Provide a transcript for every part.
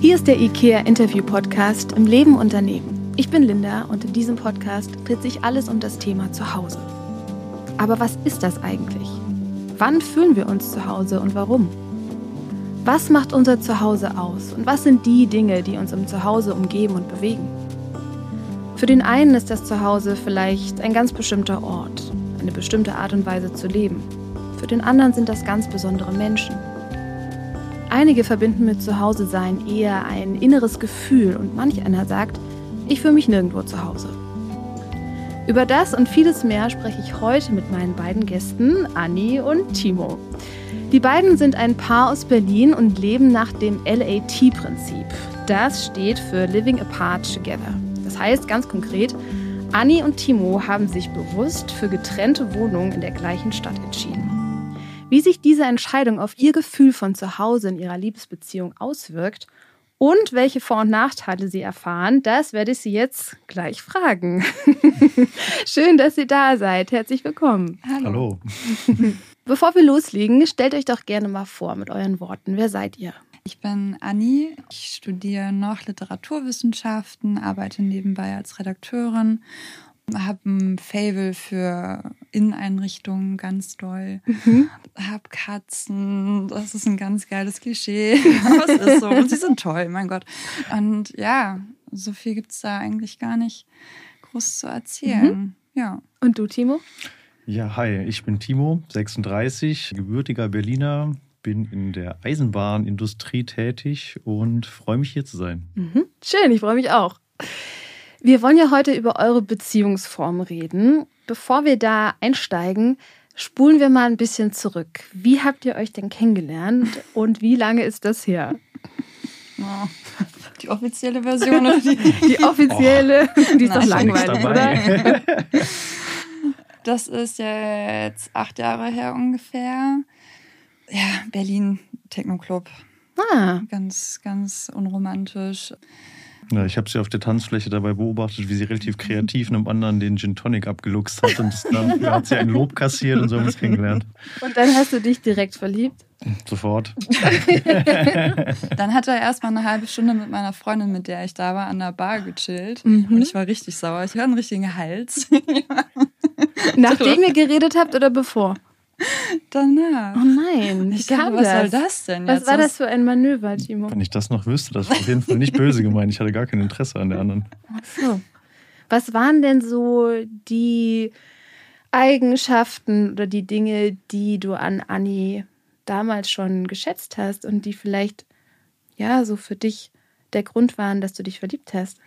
Hier ist der IKEA Interview Podcast im Leben Unternehmen. Ich bin Linda und in diesem Podcast dreht sich alles um das Thema Zuhause. Aber was ist das eigentlich? Wann fühlen wir uns zu Hause und warum? Was macht unser Zuhause aus und was sind die Dinge, die uns im Zuhause umgeben und bewegen? Für den einen ist das Zuhause vielleicht ein ganz bestimmter Ort, eine bestimmte Art und Weise zu leben. Für den anderen sind das ganz besondere Menschen. Einige verbinden mit Zuhause sein eher ein inneres Gefühl und manch einer sagt, ich fühle mich nirgendwo zu Hause. Über das und vieles mehr spreche ich heute mit meinen beiden Gästen, Anni und Timo. Die beiden sind ein Paar aus Berlin und leben nach dem LAT-Prinzip. Das steht für Living Apart Together. Das heißt ganz konkret, Anni und Timo haben sich bewusst für getrennte Wohnungen in der gleichen Stadt entschieden. Wie sich diese Entscheidung auf ihr Gefühl von Zuhause in ihrer Liebesbeziehung auswirkt und welche Vor- und Nachteile sie erfahren, das werde ich sie jetzt gleich fragen. Schön, dass ihr da seid. Herzlich willkommen. Hallo. Bevor wir loslegen, stellt euch doch gerne mal vor mit euren Worten. Wer seid ihr? Ich bin Anni. Ich studiere noch Literaturwissenschaften, arbeite nebenbei als Redakteurin habe ein Fable für Inneneinrichtungen ganz doll. Mhm. Hab Katzen. Das ist ein ganz geiles Klischee. Aber es ist so. Und sie sind toll, mein Gott. Und ja, so viel gibt es da eigentlich gar nicht groß zu erzählen. Mhm. Ja. Und du, Timo? Ja, hi, ich bin Timo, 36, gebürtiger Berliner, bin in der Eisenbahnindustrie tätig und freue mich hier zu sein. Mhm. Schön, ich freue mich auch. Wir wollen ja heute über eure Beziehungsform reden. Bevor wir da einsteigen, spulen wir mal ein bisschen zurück. Wie habt ihr euch denn kennengelernt und wie lange ist das her? Oh, die offizielle Version oder die, die offizielle? Oh, die ist doch langweilig, oder? Das ist jetzt acht Jahre her ungefähr. Ja, Berlin Techno-Club. Ah. Ganz, ganz unromantisch. Ja, ich habe sie auf der Tanzfläche dabei beobachtet, wie sie relativ kreativ einem anderen den Gin Tonic abgeluchst hat. Und dann hat sie ein Lob kassiert und so haben wir es kennengelernt. Und dann hast du dich direkt verliebt? Sofort. dann hat er erst mal eine halbe Stunde mit meiner Freundin, mit der ich da war, an der Bar gechillt. Mhm. Und ich war richtig sauer. Ich hatte einen richtigen Hals. Nachdem ihr geredet habt oder bevor? Danach. Oh nein, ich dachte, was das? soll das denn jetzt? Was war das für ein Manöver, Timo? Wenn ich das noch wüsste, das war auf jeden Fall nicht böse gemeint. Ich hatte gar kein Interesse an der anderen. Ach so. Was waren denn so die Eigenschaften oder die Dinge, die du an Anni damals schon geschätzt hast und die vielleicht ja so für dich der Grund waren, dass du dich verliebt hast?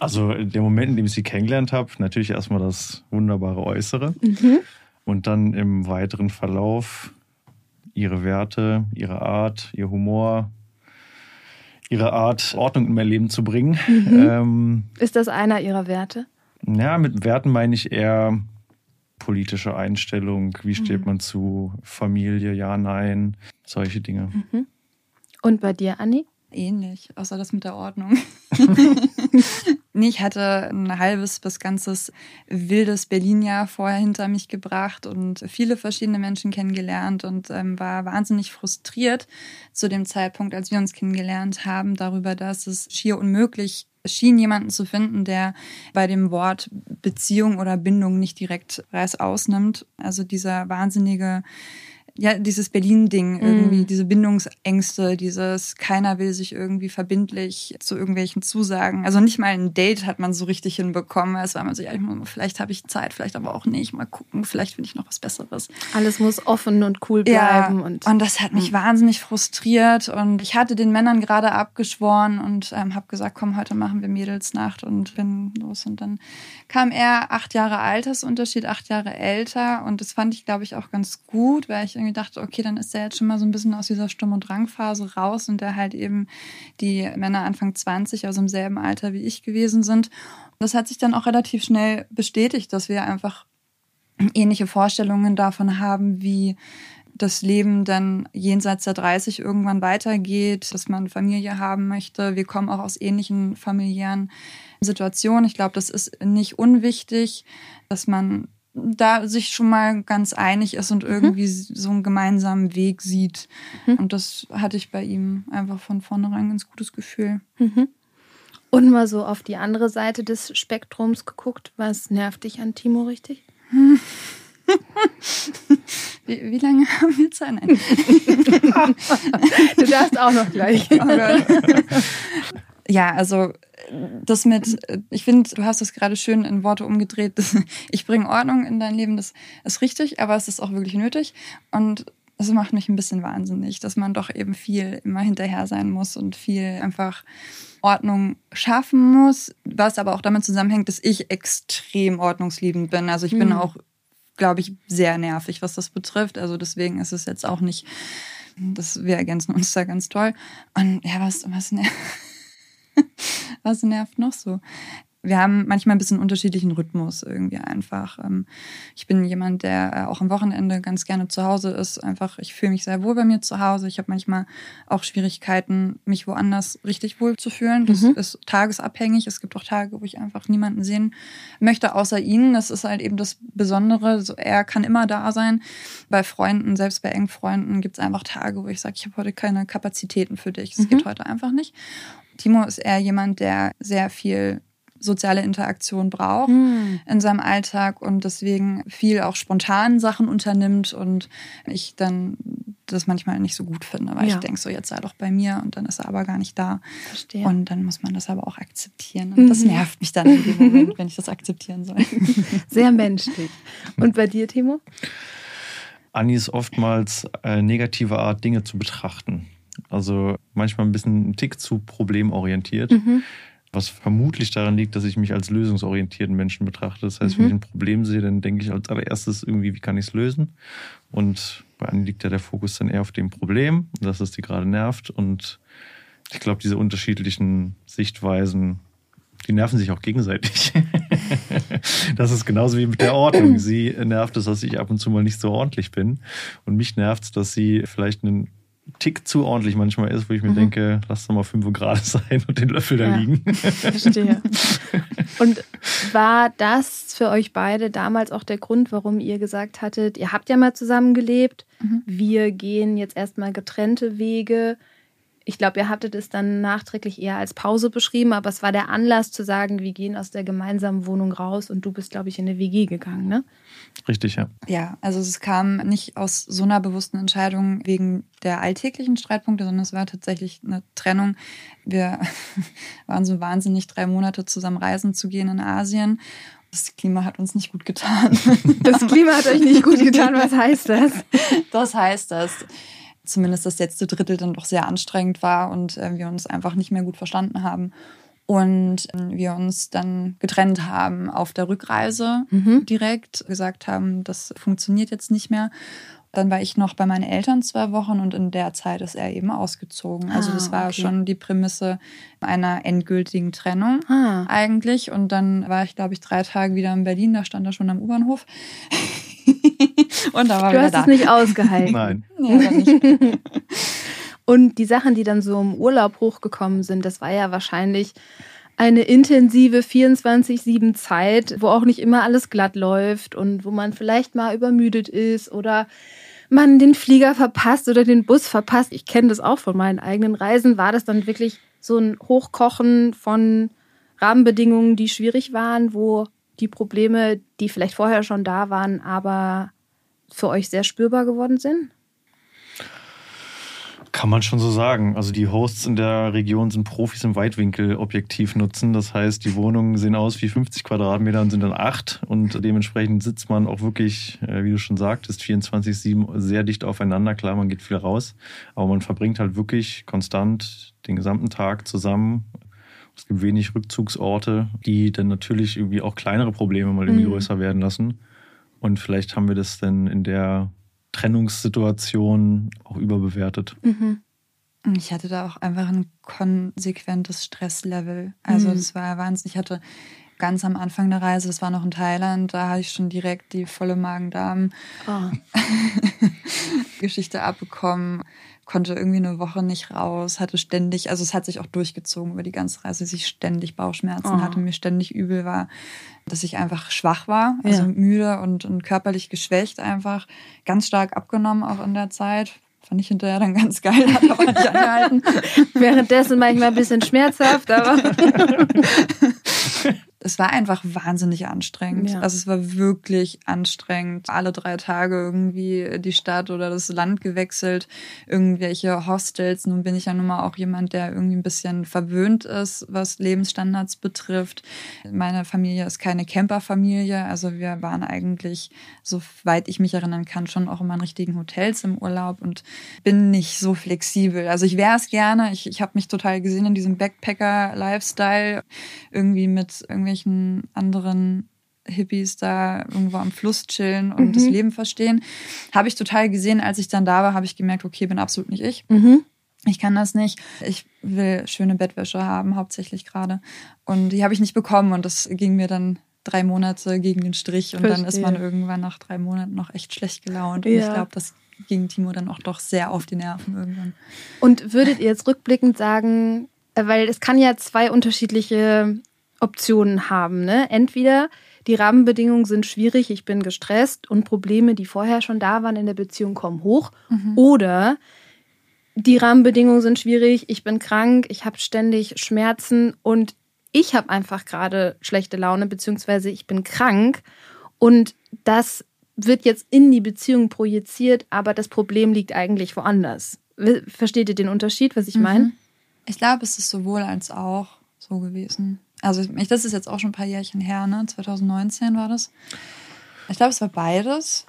Also der Moment, in dem ich sie kennengelernt habe, natürlich erstmal das wunderbare Äußere. Mhm und dann im weiteren Verlauf ihre Werte, ihre Art, ihr Humor, ihre Art, Ordnung in mein Leben zu bringen. Mhm. Ähm, Ist das einer ihrer Werte? Ja, mit Werten meine ich eher politische Einstellung. Wie steht mhm. man zu Familie? Ja, nein. Solche Dinge. Mhm. Und bei dir, Anni? Ähnlich, außer das mit der Ordnung. nee, ich hatte ein halbes bis ganzes wildes Berlin-Jahr vorher hinter mich gebracht und viele verschiedene Menschen kennengelernt und ähm, war wahnsinnig frustriert zu dem Zeitpunkt, als wir uns kennengelernt haben, darüber, dass es schier unmöglich schien, jemanden zu finden, der bei dem Wort Beziehung oder Bindung nicht direkt Preis ausnimmt. Also dieser wahnsinnige ja, dieses Berlin-Ding irgendwie, mm. diese Bindungsängste, dieses keiner will sich irgendwie verbindlich zu irgendwelchen Zusagen. Also nicht mal ein Date hat man so richtig hinbekommen. Es war man so, ja, vielleicht habe ich Zeit, vielleicht aber auch nicht. Mal gucken, vielleicht finde ich noch was Besseres. Alles muss offen und cool bleiben. Ja, und, und das hat mich mm. wahnsinnig frustriert. Und ich hatte den Männern gerade abgeschworen und ähm, habe gesagt, komm, heute machen wir Mädelsnacht und bin los. Und dann kam er, acht Jahre Altersunterschied, acht Jahre älter. Und das fand ich, glaube ich, auch ganz gut, weil ich irgendwie dachte, okay, dann ist er jetzt schon mal so ein bisschen aus dieser Sturm- und Drangphase raus und der halt eben die Männer Anfang 20, also im selben Alter wie ich gewesen sind. Das hat sich dann auch relativ schnell bestätigt, dass wir einfach ähnliche Vorstellungen davon haben, wie das Leben dann jenseits der 30 irgendwann weitergeht, dass man Familie haben möchte. Wir kommen auch aus ähnlichen familiären Situationen. Ich glaube, das ist nicht unwichtig, dass man da sich schon mal ganz einig ist und irgendwie mhm. so einen gemeinsamen Weg sieht. Mhm. Und das hatte ich bei ihm einfach von vornherein ein ganz gutes Gefühl. Mhm. Und mal so auf die andere Seite des Spektrums geguckt. Was nervt dich an Timo richtig? wie, wie, lange haben wir Zeit? Nein. du darfst auch noch gleich. Oh ja, also das mit, ich finde, du hast das gerade schön in Worte umgedreht. Ich bringe Ordnung in dein Leben, das ist richtig, aber es ist auch wirklich nötig. Und es macht mich ein bisschen wahnsinnig, dass man doch eben viel immer hinterher sein muss und viel einfach Ordnung schaffen muss, was aber auch damit zusammenhängt, dass ich extrem ordnungsliebend bin. Also ich mhm. bin auch, glaube ich, sehr nervig, was das betrifft. Also deswegen ist es jetzt auch nicht, das, wir ergänzen uns da ganz toll. Und ja, was, was nervt, was nervt noch so? wir haben manchmal ein bisschen unterschiedlichen Rhythmus irgendwie einfach. Ähm, ich bin jemand, der äh, auch am Wochenende ganz gerne zu Hause ist. Einfach, ich fühle mich sehr wohl bei mir zu Hause. Ich habe manchmal auch Schwierigkeiten, mich woanders richtig wohl zu fühlen. Das mhm. ist tagesabhängig. Es gibt auch Tage, wo ich einfach niemanden sehen möchte, außer ihn. Das ist halt eben das Besondere. er kann immer da sein. Bei Freunden, selbst bei engen Freunden, gibt es einfach Tage, wo ich sage, ich habe heute keine Kapazitäten für dich. Es mhm. geht heute einfach nicht. Timo ist eher jemand, der sehr viel soziale Interaktion braucht mhm. in seinem Alltag und deswegen viel auch spontan Sachen unternimmt und ich dann das manchmal nicht so gut finde, weil ja. ich denke so, jetzt sei doch bei mir und dann ist er aber gar nicht da. Verstehe. Und dann muss man das aber auch akzeptieren. Und mhm. das nervt mich dann in dem Moment, wenn ich das akzeptieren soll. Sehr menschlich. Und bei dir, Timo? Anni ist oftmals eine negative Art, Dinge zu betrachten. Also manchmal ein bisschen ein Tick zu problemorientiert. Mhm. Was vermutlich daran liegt, dass ich mich als lösungsorientierten Menschen betrachte. Das heißt, mhm. wenn ich ein Problem sehe, dann denke ich als allererstes irgendwie, wie kann ich es lösen? Und bei anderen liegt ja der Fokus dann eher auf dem Problem, dass es die gerade nervt. Und ich glaube, diese unterschiedlichen Sichtweisen, die nerven sich auch gegenseitig. das ist genauso wie mit der Ordnung. Sie nervt es, dass ich ab und zu mal nicht so ordentlich bin. Und mich nervt es, dass sie vielleicht einen Tick zu ordentlich manchmal ist, wo ich mir mhm. denke, lass doch mal fünf gerade sein und den Löffel ja, da liegen. Verstehe. Und war das für euch beide damals auch der Grund, warum ihr gesagt hattet, ihr habt ja mal zusammengelebt, mhm. wir gehen jetzt erstmal getrennte Wege. Ich glaube, ihr hattet es dann nachträglich eher als Pause beschrieben, aber es war der Anlass zu sagen, wir gehen aus der gemeinsamen Wohnung raus und du bist, glaube ich, in eine WG gegangen, ne? Richtig, ja. Ja, also es kam nicht aus so einer bewussten Entscheidung wegen der alltäglichen Streitpunkte, sondern es war tatsächlich eine Trennung. Wir waren so wahnsinnig, drei Monate zusammen reisen zu gehen in Asien. Das Klima hat uns nicht gut getan. Das Klima hat euch nicht gut getan. Was heißt das? Das heißt, dass zumindest das letzte Drittel dann doch sehr anstrengend war und äh, wir uns einfach nicht mehr gut verstanden haben. Und äh, wir uns dann getrennt haben auf der Rückreise mhm. direkt, gesagt haben, das funktioniert jetzt nicht mehr. Dann war ich noch bei meinen Eltern zwei Wochen und in der Zeit ist er eben ausgezogen. Also das ah, war okay. schon die Prämisse einer endgültigen Trennung ah. eigentlich. Und dann war ich, glaube ich, drei Tage wieder in Berlin. Da stand er schon am U-Bahnhof. und da war du hast da. es nicht ausgehalten. Nein. Nee, nicht. und die Sachen, die dann so im Urlaub hochgekommen sind, das war ja wahrscheinlich eine intensive 24-7 Zeit, wo auch nicht immer alles glatt läuft und wo man vielleicht mal übermüdet ist oder man den Flieger verpasst oder den Bus verpasst. Ich kenne das auch von meinen eigenen Reisen. War das dann wirklich so ein Hochkochen von Rahmenbedingungen, die schwierig waren, wo die Probleme, die vielleicht vorher schon da waren, aber für euch sehr spürbar geworden sind? Kann man schon so sagen. Also die Hosts in der Region sind Profis im Weitwinkelobjektiv nutzen. Das heißt, die Wohnungen sehen aus wie 50 Quadratmeter und sind dann acht. Und dementsprechend sitzt man auch wirklich, äh, wie du schon sagtest, 24-7 sehr dicht aufeinander. Klar, man geht viel raus, aber man verbringt halt wirklich konstant den gesamten Tag zusammen. Es gibt wenig Rückzugsorte, die dann natürlich irgendwie auch kleinere Probleme mal irgendwie mhm. größer werden lassen. Und vielleicht haben wir das dann in der Trennungssituation auch überbewertet. Mhm. Ich hatte da auch einfach ein konsequentes Stresslevel. Also es mhm. war Wahnsinn. Ich hatte ganz am Anfang der Reise, das war noch in Thailand, da hatte ich schon direkt die volle Magen-Darm-Geschichte oh. abbekommen konnte irgendwie eine Woche nicht raus, hatte ständig, also es hat sich auch durchgezogen über die ganze Reise, dass ich ständig Bauchschmerzen oh. hatte, mir ständig übel war, dass ich einfach schwach war, also ja. müde und, und körperlich geschwächt einfach, ganz stark abgenommen auch in der Zeit. Fand ich hinterher dann ganz geil, hat aber nicht angehalten. Währenddessen manchmal ein bisschen schmerzhaft, aber. es war einfach wahnsinnig anstrengend. Ja. Also es war wirklich anstrengend. Alle drei Tage irgendwie die Stadt oder das Land gewechselt, irgendwelche Hostels. Nun bin ich ja nun mal auch jemand, der irgendwie ein bisschen verwöhnt ist, was Lebensstandards betrifft. Meine Familie ist keine Camperfamilie. Also wir waren eigentlich, soweit ich mich erinnern kann, schon auch immer in richtigen Hotels im Urlaub und bin nicht so flexibel. Also ich wäre es gerne. Ich, ich habe mich total gesehen in diesem Backpacker-Lifestyle. Irgendwie mit irgendwie irgendwelchen anderen Hippies da irgendwo am Fluss chillen und mhm. das Leben verstehen. Habe ich total gesehen, als ich dann da war, habe ich gemerkt, okay, bin absolut nicht ich. Mhm. Ich kann das nicht. Ich will schöne Bettwäsche haben, hauptsächlich gerade. Und die habe ich nicht bekommen und das ging mir dann drei Monate gegen den Strich und Verstehe. dann ist man irgendwann nach drei Monaten noch echt schlecht gelaunt. Und ja. ich glaube, das ging Timo dann auch doch sehr auf die Nerven irgendwann. Und würdet ihr jetzt rückblickend sagen, äh, weil es kann ja zwei unterschiedliche Optionen haben. Ne? Entweder die Rahmenbedingungen sind schwierig, ich bin gestresst und Probleme, die vorher schon da waren in der Beziehung, kommen hoch. Mhm. Oder die Rahmenbedingungen sind schwierig, ich bin krank, ich habe ständig Schmerzen und ich habe einfach gerade schlechte Laune, beziehungsweise ich bin krank und das wird jetzt in die Beziehung projiziert, aber das Problem liegt eigentlich woanders. Versteht ihr den Unterschied, was ich meine? Mhm. Ich glaube, es ist sowohl als auch so gewesen. Also ich, das ist jetzt auch schon ein paar Jährchen her, ne? 2019 war das. Ich glaube, es war beides.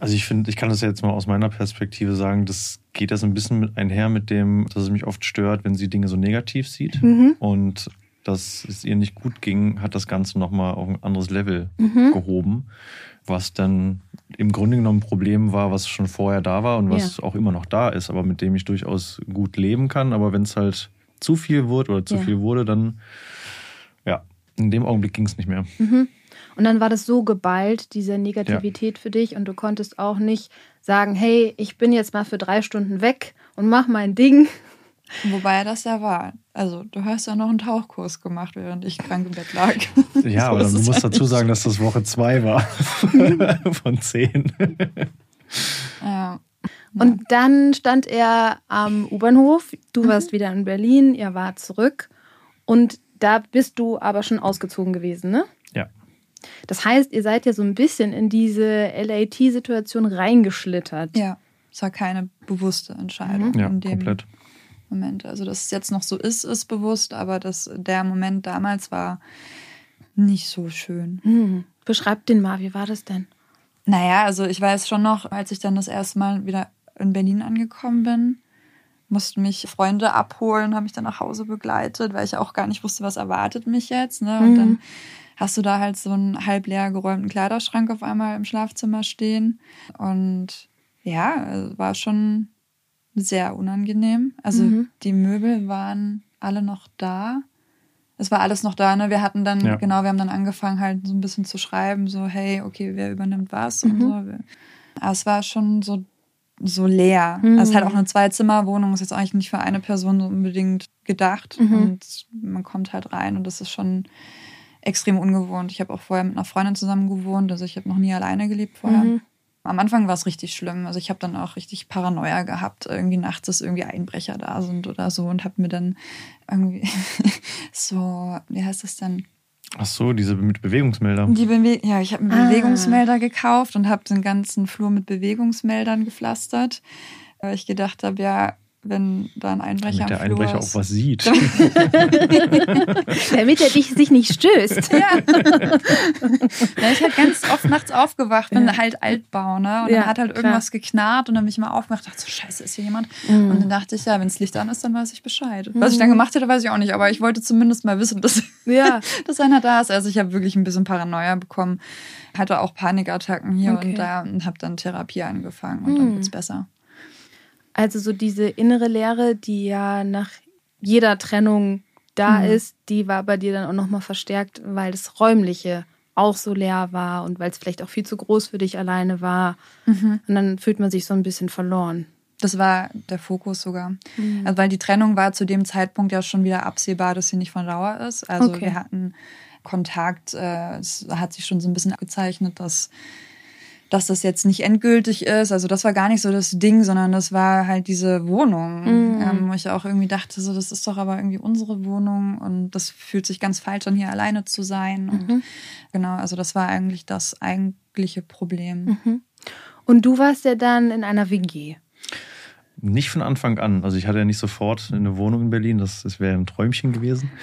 Also ich finde, ich kann das jetzt mal aus meiner Perspektive sagen, das geht das ein bisschen mit einher mit dem, dass es mich oft stört, wenn sie Dinge so negativ sieht. Mhm. Und dass es ihr nicht gut ging, hat das Ganze nochmal auf ein anderes Level mhm. gehoben. Was dann im Grunde genommen ein Problem war, was schon vorher da war und was ja. auch immer noch da ist, aber mit dem ich durchaus gut leben kann. Aber wenn es halt zu viel wurde oder zu ja. viel wurde, dann in dem Augenblick ging es nicht mehr. Mhm. Und dann war das so geballt, diese Negativität ja. für dich, und du konntest auch nicht sagen, hey, ich bin jetzt mal für drei Stunden weg und mach mein Ding. Wobei das ja war. Also, du hast ja noch einen Tauchkurs gemacht, während ich krank im Bett lag. Ja, so aber du musst dazu sagen, dass das Woche zwei war von zehn. Ja. Und dann stand er am U-Bahnhof. Du mhm. warst wieder in Berlin, ihr wart zurück. Und da bist du aber schon ausgezogen gewesen, ne? Ja. Das heißt, ihr seid ja so ein bisschen in diese LAT-Situation reingeschlittert. Ja, es war keine bewusste Entscheidung mhm. ja, in dem komplett. Moment. Also, dass es jetzt noch so ist, ist bewusst, aber dass der Moment damals war nicht so schön. Mhm. Beschreib den mal, wie war das denn? Naja, also ich weiß schon noch, als ich dann das erste Mal wieder in Berlin angekommen bin, mussten mich Freunde abholen, haben mich dann nach Hause begleitet, weil ich auch gar nicht wusste, was erwartet mich jetzt. Ne? Und mhm. dann hast du da halt so einen halb leer geräumten Kleiderschrank auf einmal im Schlafzimmer stehen. Und ja, war schon sehr unangenehm. Also mhm. die Möbel waren alle noch da. Es war alles noch da, ne? Wir hatten dann, ja. genau, wir haben dann angefangen, halt so ein bisschen zu schreiben, so, hey, okay, wer übernimmt was mhm. und so. Aber es war schon so so leer. Mhm. Also halt auch eine Zwei-Zimmer-Wohnung ist jetzt eigentlich nicht für eine Person so unbedingt gedacht. Mhm. Und man kommt halt rein und das ist schon extrem ungewohnt. Ich habe auch vorher mit einer Freundin zusammen gewohnt, also ich habe noch nie alleine gelebt vorher. Mhm. Am Anfang war es richtig schlimm. Also ich habe dann auch richtig Paranoia gehabt, irgendwie nachts, dass irgendwie Einbrecher da sind oder so und habe mir dann irgendwie so, wie heißt das denn? Ach so, diese mit Bewegungsmelder. Die Bewe ja, ich habe mir ah. Bewegungsmelder gekauft und habe den ganzen Flur mit Bewegungsmeldern gepflastert. Weil ich gedacht habe, ja, wenn da ein Einbrecher Damit der Einbrecher ist. auch was sieht. Damit er dich, sich nicht stößt. ja. ja. Ich halt ganz oft nachts aufgewacht, bin ja. halt Altbau, ne? Und ja, dann hat halt irgendwas klar. geknarrt und dann bin ich mal aufgewacht, dachte so, scheiße, ist hier jemand? Mhm. Und dann dachte ich, ja, wenn das Licht an ist, dann weiß ich Bescheid. Mhm. Was ich dann gemacht hätte, weiß ich auch nicht, aber ich wollte zumindest mal wissen, dass, ja. dass einer da ist. Also ich habe wirklich ein bisschen Paranoia bekommen, hatte auch Panikattacken hier okay. und da und habe dann Therapie angefangen und mhm. dann es besser. Also so diese innere Leere, die ja nach jeder Trennung da mhm. ist, die war bei dir dann auch nochmal verstärkt, weil das Räumliche auch so leer war und weil es vielleicht auch viel zu groß für dich alleine war. Mhm. Und dann fühlt man sich so ein bisschen verloren. Das war der Fokus sogar. Mhm. Also weil die Trennung war zu dem Zeitpunkt ja schon wieder absehbar, dass sie nicht von Dauer ist. Also okay. wir hatten Kontakt, äh, es hat sich schon so ein bisschen abgezeichnet, dass dass das jetzt nicht endgültig ist. Also das war gar nicht so das Ding, sondern das war halt diese Wohnung, mhm. ähm, wo ich auch irgendwie dachte, so das ist doch aber irgendwie unsere Wohnung und das fühlt sich ganz falsch an, hier alleine zu sein. Und mhm. genau, also das war eigentlich das eigentliche Problem. Mhm. Und du warst ja dann in einer WG. Nicht von Anfang an. Also ich hatte ja nicht sofort eine Wohnung in Berlin. Das, das wäre ein Träumchen gewesen.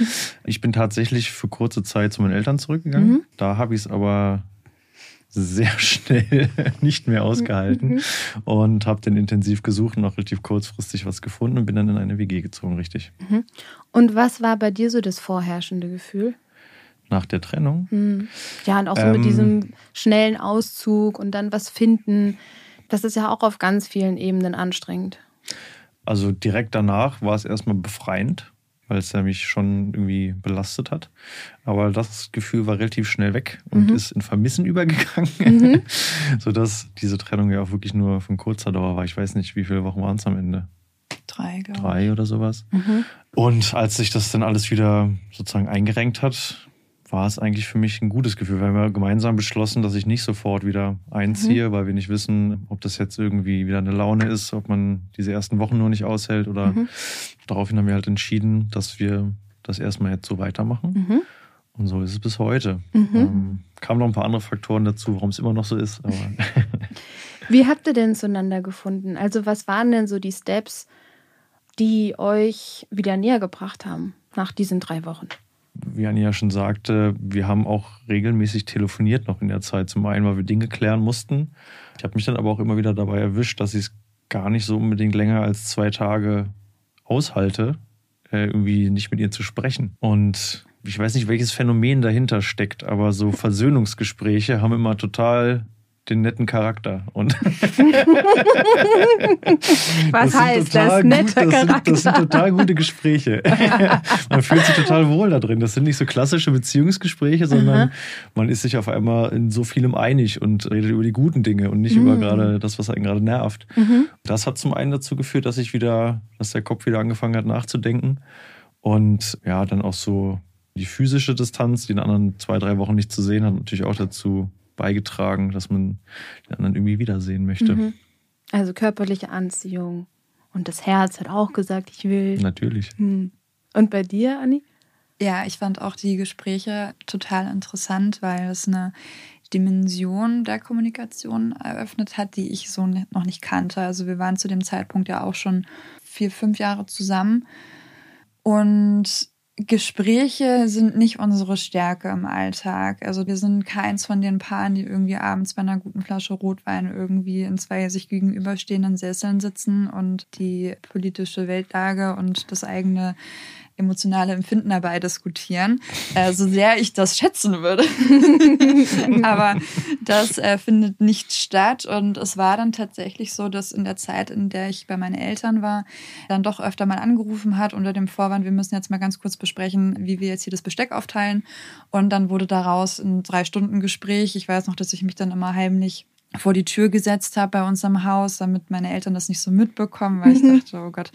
Ich bin tatsächlich für kurze Zeit zu meinen Eltern zurückgegangen. Mhm. Da habe ich es aber sehr schnell nicht mehr ausgehalten mhm. und habe dann intensiv gesucht und auch relativ kurzfristig was gefunden und bin dann in eine WG gezogen, richtig. Mhm. Und was war bei dir so das vorherrschende Gefühl? Nach der Trennung? Mhm. Ja, und auch so ähm, mit diesem schnellen Auszug und dann was finden. Das ist ja auch auf ganz vielen Ebenen anstrengend. Also direkt danach war es erstmal befreiend, weil es ja mich schon irgendwie belastet hat. Aber das Gefühl war relativ schnell weg und mhm. ist in Vermissen übergegangen, mhm. sodass diese Trennung ja auch wirklich nur von kurzer Dauer war. Ich weiß nicht, wie viele Wochen waren es am Ende. Drei, glaube Drei oder sowas. Mhm. Und als sich das dann alles wieder sozusagen eingerenkt hat, war es eigentlich für mich ein gutes Gefühl. Wir haben ja gemeinsam beschlossen, dass ich nicht sofort wieder einziehe, mhm. weil wir nicht wissen, ob das jetzt irgendwie wieder eine Laune ist, ob man diese ersten Wochen nur nicht aushält oder mhm. daraufhin haben wir halt entschieden, dass wir das erstmal jetzt so weitermachen. Mhm. Und so ist es bis heute. Mhm. Ähm, kamen noch ein paar andere Faktoren dazu, warum es immer noch so ist. Wie habt ihr denn zueinander gefunden? Also was waren denn so die Steps, die euch wieder näher gebracht haben nach diesen drei Wochen? Wie Anni ja schon sagte, wir haben auch regelmäßig telefoniert noch in der Zeit. Zum einen, weil wir Dinge klären mussten. Ich habe mich dann aber auch immer wieder dabei erwischt, dass ich es gar nicht so unbedingt länger als zwei Tage aushalte, äh, irgendwie nicht mit ihr zu sprechen. Und ich weiß nicht, welches Phänomen dahinter steckt, aber so Versöhnungsgespräche haben immer total den netten Charakter. Und Was das heißt das? Netter das Charakter. Sind, das sind total gute Gespräche. man fühlt sich total wohl da drin. Das sind nicht so klassische Beziehungsgespräche, sondern Aha. man ist sich auf einmal in so vielem einig und redet über die guten Dinge und nicht mhm. über gerade das, was einen gerade nervt. Mhm. Das hat zum einen dazu geführt, dass ich wieder, dass der Kopf wieder angefangen hat nachzudenken. Und ja, dann auch so die physische Distanz, die in anderen zwei, drei Wochen nicht zu sehen, hat natürlich auch dazu beigetragen, dass man den anderen irgendwie wiedersehen möchte. Mhm. Also körperliche Anziehung. Und das Herz hat auch gesagt, ich will. Natürlich. Mhm. Und bei dir, Anni? Ja, ich fand auch die Gespräche total interessant, weil es eine Dimension der Kommunikation eröffnet hat, die ich so noch nicht kannte. Also wir waren zu dem Zeitpunkt ja auch schon vier, fünf Jahre zusammen. Und Gespräche sind nicht unsere Stärke im Alltag. Also wir sind keins von den Paaren, die irgendwie abends bei einer guten Flasche Rotwein irgendwie in zwei sich gegenüberstehenden Sesseln sitzen und die politische Weltlage und das eigene emotionale Empfinden dabei diskutieren, äh, so sehr ich das schätzen würde. Aber das äh, findet nicht statt. Und es war dann tatsächlich so, dass in der Zeit, in der ich bei meinen Eltern war, dann doch öfter mal angerufen hat unter dem Vorwand, wir müssen jetzt mal ganz kurz besprechen, wie wir jetzt hier das Besteck aufteilen. Und dann wurde daraus ein Drei-Stunden-Gespräch. Ich weiß noch, dass ich mich dann immer heimlich vor die Tür gesetzt habe bei uns im Haus, damit meine Eltern das nicht so mitbekommen, weil ich dachte, oh Gott,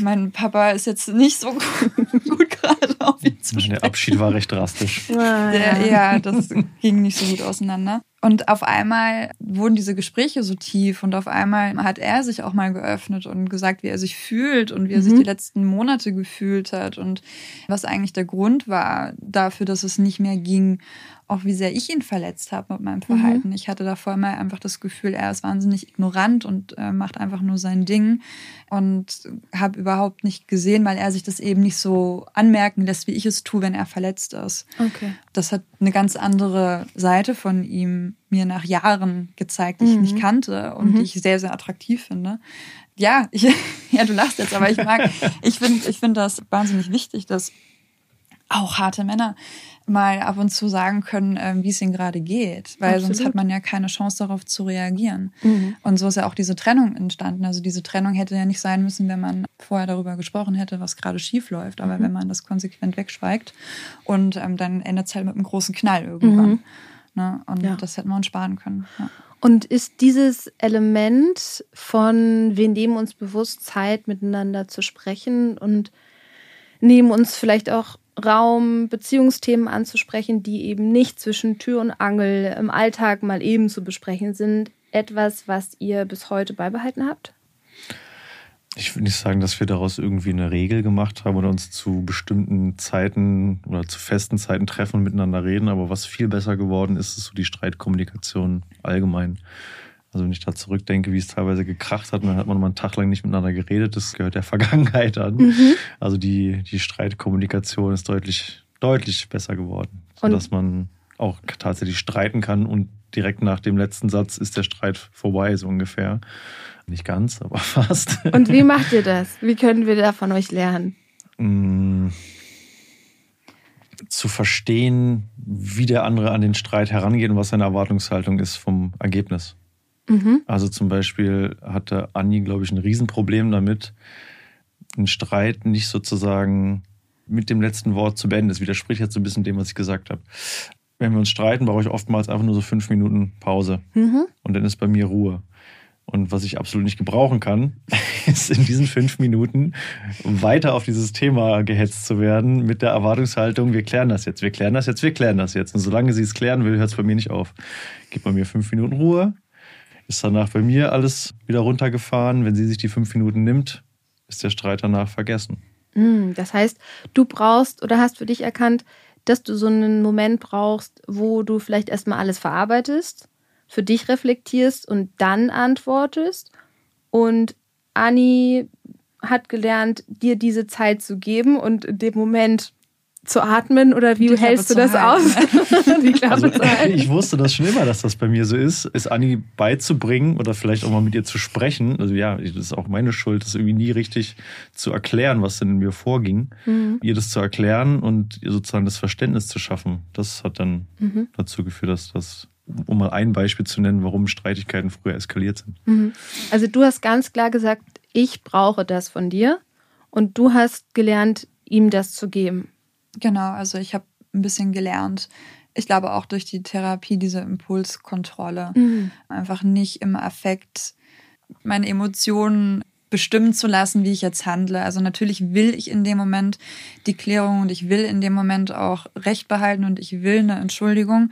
mein Papa ist jetzt nicht so gut gerade auf ihn zu Der Abschied war recht drastisch. Der, ja, das ging nicht so gut auseinander. Und auf einmal wurden diese Gespräche so tief und auf einmal hat er sich auch mal geöffnet und gesagt, wie er sich fühlt und wie er mhm. sich die letzten Monate gefühlt hat und was eigentlich der Grund war dafür, dass es nicht mehr ging auch wie sehr ich ihn verletzt habe mit meinem Verhalten. Mhm. Ich hatte davor immer einfach das Gefühl, er ist wahnsinnig ignorant und äh, macht einfach nur sein Ding und habe überhaupt nicht gesehen, weil er sich das eben nicht so anmerken lässt, wie ich es tue, wenn er verletzt ist. Okay. Das hat eine ganz andere Seite von ihm mir nach Jahren gezeigt, die mhm. ich nicht kannte und mhm. die ich sehr, sehr attraktiv finde. Ja, ich, ja, du lachst jetzt, aber ich mag, ich finde ich finde das wahnsinnig wichtig, dass auch harte Männer mal ab und zu sagen können, ähm, wie es ihnen gerade geht, weil Absolut. sonst hat man ja keine Chance darauf zu reagieren. Mhm. Und so ist ja auch diese Trennung entstanden. Also diese Trennung hätte ja nicht sein müssen, wenn man vorher darüber gesprochen hätte, was gerade schief läuft. Aber mhm. wenn man das konsequent wegschweigt und ähm, dann endet es halt mit einem großen Knall irgendwann. Mhm. Ne? Und ja. das hätten wir uns sparen können. Ja. Und ist dieses Element von, wir nehmen uns bewusst Zeit, miteinander zu sprechen und nehmen uns vielleicht auch Raum, Beziehungsthemen anzusprechen, die eben nicht zwischen Tür und Angel im Alltag mal eben zu besprechen sind, etwas, was ihr bis heute beibehalten habt? Ich würde nicht sagen, dass wir daraus irgendwie eine Regel gemacht haben oder uns zu bestimmten Zeiten oder zu festen Zeiten treffen und miteinander reden, aber was viel besser geworden ist, ist so die Streitkommunikation allgemein. Also wenn ich da zurückdenke, wie es teilweise gekracht hat, dann hat man mal einen Tag lang nicht miteinander geredet, das gehört der Vergangenheit an. Mhm. Also die, die Streitkommunikation ist deutlich, deutlich besser geworden, sodass man auch tatsächlich streiten kann und direkt nach dem letzten Satz ist der Streit vorbei, so ungefähr. Nicht ganz, aber fast. Und wie macht ihr das? Wie können wir da von euch lernen? Mm. zu verstehen, wie der andere an den Streit herangeht und was seine Erwartungshaltung ist vom Ergebnis. Mhm. Also zum Beispiel hatte Anni, glaube ich, ein Riesenproblem damit, einen Streit nicht sozusagen mit dem letzten Wort zu beenden. Das widerspricht jetzt so ein bisschen dem, was ich gesagt habe. Wenn wir uns streiten, brauche ich oftmals einfach nur so fünf Minuten Pause. Mhm. Und dann ist bei mir Ruhe. Und was ich absolut nicht gebrauchen kann, ist in diesen fünf Minuten weiter auf dieses Thema gehetzt zu werden mit der Erwartungshaltung, wir klären das jetzt, wir klären das jetzt, wir klären das jetzt. Und solange sie es klären will, hört es bei mir nicht auf. Gib bei mir fünf Minuten Ruhe, ist danach bei mir alles wieder runtergefahren. Wenn sie sich die fünf Minuten nimmt, ist der Streit danach vergessen. Hm, das heißt, du brauchst oder hast für dich erkannt, dass du so einen Moment brauchst, wo du vielleicht erstmal alles verarbeitest, für dich reflektierst und dann antwortest. Und Anni hat gelernt, dir diese Zeit zu geben und in dem Moment zu atmen oder wie hältst du das aus? also, ich wusste das schon immer, dass das bei mir so ist, es Anni beizubringen oder vielleicht auch mal mit ihr zu sprechen. Also ja, das ist auch meine Schuld, das irgendwie nie richtig zu erklären, was denn in mir vorging. Mhm. Ihr das zu erklären und ihr sozusagen das Verständnis zu schaffen. Das hat dann mhm. dazu geführt, dass das um mal ein Beispiel zu nennen, warum Streitigkeiten früher eskaliert sind. Mhm. Also du hast ganz klar gesagt, ich brauche das von dir und du hast gelernt, ihm das zu geben. Genau, also ich habe ein bisschen gelernt. Ich glaube auch durch die Therapie diese Impulskontrolle. Mhm. Einfach nicht im Affekt meine Emotionen bestimmen zu lassen, wie ich jetzt handle. Also natürlich will ich in dem Moment die Klärung und ich will in dem Moment auch Recht behalten und ich will eine Entschuldigung.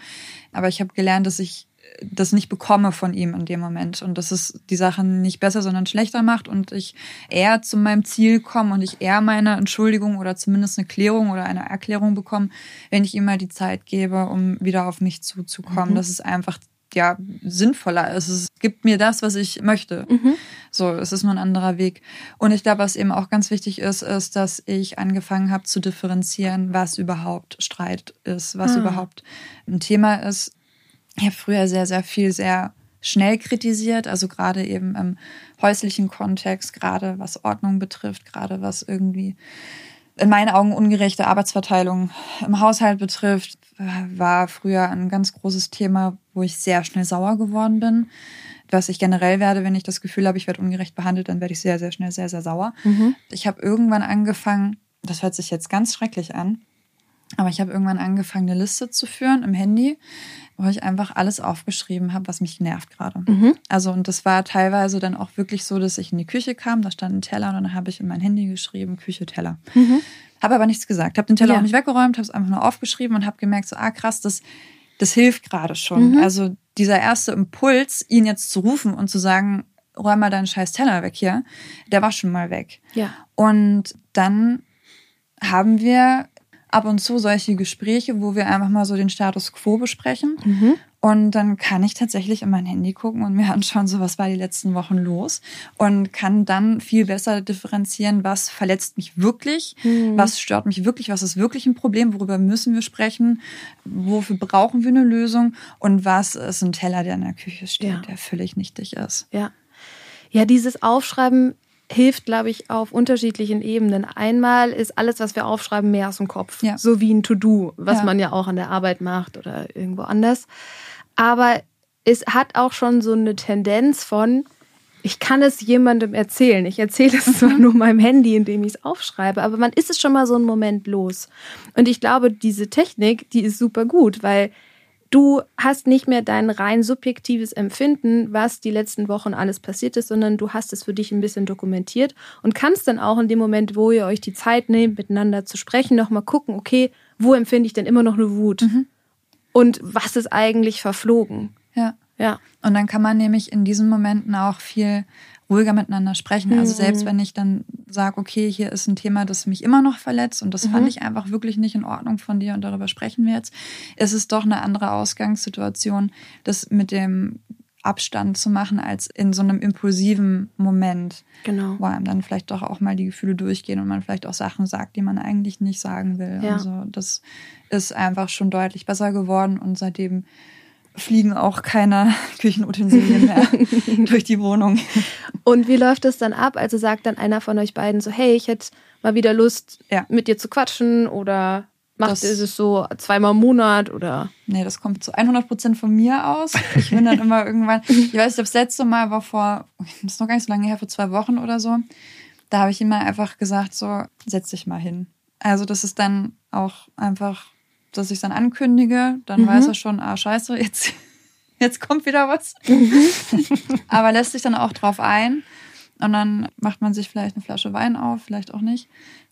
Aber ich habe gelernt, dass ich das nicht bekomme von ihm in dem Moment und dass es die Sachen nicht besser, sondern schlechter macht und ich eher zu meinem Ziel komme und ich eher meine Entschuldigung oder zumindest eine Klärung oder eine Erklärung bekomme, wenn ich ihm mal die Zeit gebe, um wieder auf mich zuzukommen. Mhm. Das ist einfach ja sinnvoller ist. Es gibt mir das, was ich möchte. Mhm. So, es ist nur ein anderer Weg. Und ich glaube, was eben auch ganz wichtig ist, ist, dass ich angefangen habe zu differenzieren, was überhaupt Streit ist, was ah. überhaupt ein Thema ist ich habe früher sehr, sehr viel sehr schnell kritisiert, also gerade eben im häuslichen Kontext, gerade was Ordnung betrifft, gerade was irgendwie in meinen Augen ungerechte Arbeitsverteilung im Haushalt betrifft, war früher ein ganz großes Thema, wo ich sehr schnell sauer geworden bin. Was ich generell werde, wenn ich das Gefühl habe, ich werde ungerecht behandelt, dann werde ich sehr, sehr schnell sehr, sehr sauer. Mhm. Ich habe irgendwann angefangen, das hört sich jetzt ganz schrecklich an, aber ich habe irgendwann angefangen, eine Liste zu führen im Handy, wo ich einfach alles aufgeschrieben habe, was mich nervt gerade. Mhm. Also, und das war teilweise dann auch wirklich so, dass ich in die Küche kam, da stand ein Teller und dann habe ich in mein Handy geschrieben, Küche, Teller. Mhm. Habe aber nichts gesagt, habe den Teller ja. auch nicht weggeräumt, habe es einfach nur aufgeschrieben und habe gemerkt, so, ah krass, das, das hilft gerade schon. Mhm. Also dieser erste Impuls, ihn jetzt zu rufen und zu sagen, räum mal deinen scheiß Teller weg hier, der war schon mal weg. Ja. Und dann haben wir ab und zu solche Gespräche, wo wir einfach mal so den Status quo besprechen. Mhm. Und dann kann ich tatsächlich in mein Handy gucken und mir anschauen, so was war die letzten Wochen los und kann dann viel besser differenzieren, was verletzt mich wirklich, mhm. was stört mich wirklich, was ist wirklich ein Problem, worüber müssen wir sprechen, wofür brauchen wir eine Lösung und was ist ein Teller, der in der Küche steht, ja. der völlig nichtig ist. Ja. Ja, dieses Aufschreiben hilft, glaube ich, auf unterschiedlichen Ebenen. Einmal ist alles, was wir aufschreiben, mehr aus dem Kopf. Ja. So wie ein To-Do, was ja. man ja auch an der Arbeit macht oder irgendwo anders. Aber es hat auch schon so eine Tendenz von, ich kann es jemandem erzählen. Ich erzähle es zwar mhm. nur meinem Handy, indem ich es aufschreibe, aber man ist es schon mal so einen Moment los. Und ich glaube, diese Technik, die ist super gut, weil du hast nicht mehr dein rein subjektives Empfinden, was die letzten Wochen alles passiert ist, sondern du hast es für dich ein bisschen dokumentiert und kannst dann auch in dem Moment, wo ihr euch die Zeit nehmt, miteinander zu sprechen, nochmal gucken, okay, wo empfinde ich denn immer noch eine Wut? Mhm. Und was ist eigentlich verflogen? Ja. Ja. Und dann kann man nämlich in diesen Momenten auch viel ruhiger miteinander sprechen. Also mhm. selbst wenn ich dann sage, okay, hier ist ein Thema, das mich immer noch verletzt und das mhm. fand ich einfach wirklich nicht in Ordnung von dir und darüber sprechen wir jetzt, ist es doch eine andere Ausgangssituation, das mit dem Abstand zu machen als in so einem impulsiven Moment, genau. wo einem dann vielleicht doch auch mal die Gefühle durchgehen und man vielleicht auch Sachen sagt, die man eigentlich nicht sagen will. Ja. Also das ist einfach schon deutlich besser geworden und seitdem fliegen auch keine Küchenutensilien mehr durch die Wohnung. Und wie läuft das dann ab? Also sagt dann einer von euch beiden so, hey, ich hätte mal wieder Lust, ja. mit dir zu quatschen oder macht das, ist es so zweimal im Monat oder? Nee, das kommt zu 100 Prozent von mir aus. Ich bin dann immer irgendwann, ich weiß nicht, das letzte Mal war vor, das ist noch gar nicht so lange her, vor zwei Wochen oder so. Da habe ich immer einfach gesagt, so, setz dich mal hin. Also das ist dann auch einfach dass ich es dann ankündige, dann mhm. weiß er schon, ah, scheiße, jetzt, jetzt kommt wieder was. Mhm. Aber lässt sich dann auch drauf ein. Und dann macht man sich vielleicht eine Flasche Wein auf, vielleicht auch nicht.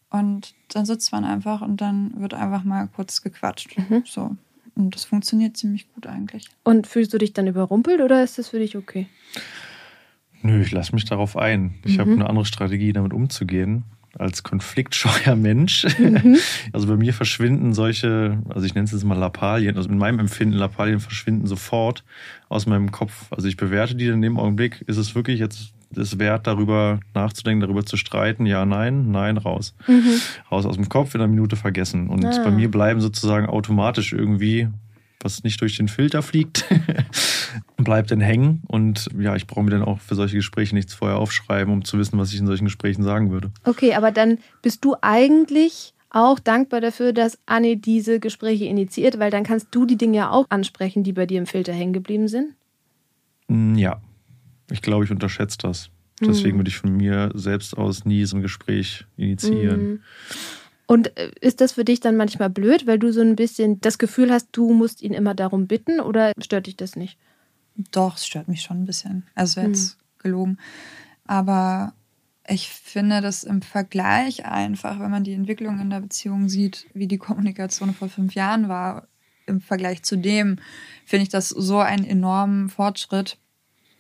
Und dann sitzt man einfach und dann wird einfach mal kurz gequatscht. Mhm. So. Und das funktioniert ziemlich gut eigentlich. Und fühlst du dich dann überrumpelt oder ist das für dich okay? Nö, ich lasse mich darauf ein. Ich mhm. habe eine andere Strategie, damit umzugehen als konfliktscheuer Mensch. Mhm. Also bei mir verschwinden solche, also ich nenne es jetzt mal Lappalien, also in meinem Empfinden Lappalien verschwinden sofort aus meinem Kopf. Also ich bewerte die in dem Augenblick, ist es wirklich jetzt es wert, darüber nachzudenken, darüber zu streiten, ja, nein, nein, raus. Mhm. Raus aus dem Kopf, in einer Minute vergessen. Und ah. bei mir bleiben sozusagen automatisch irgendwie was nicht durch den Filter fliegt, bleibt dann hängen. Und ja, ich brauche mir dann auch für solche Gespräche nichts vorher aufschreiben, um zu wissen, was ich in solchen Gesprächen sagen würde. Okay, aber dann bist du eigentlich auch dankbar dafür, dass Anne diese Gespräche initiiert, weil dann kannst du die Dinge ja auch ansprechen, die bei dir im Filter hängen geblieben sind? Mm, ja, ich glaube, ich unterschätze das. Deswegen hm. würde ich von mir selbst aus nie so ein Gespräch initiieren. Hm. Und äh, ist das für dich dann manchmal blöd, weil du so ein bisschen das Gefühl hast, du musst ihn immer darum bitten oder stört dich das nicht? Doch, es stört mich schon ein bisschen. Also jetzt hm. gelogen. Aber ich finde das im Vergleich einfach, wenn man die Entwicklung in der Beziehung sieht, wie die Kommunikation vor fünf Jahren war, im Vergleich zu dem, finde ich das so einen enormen Fortschritt,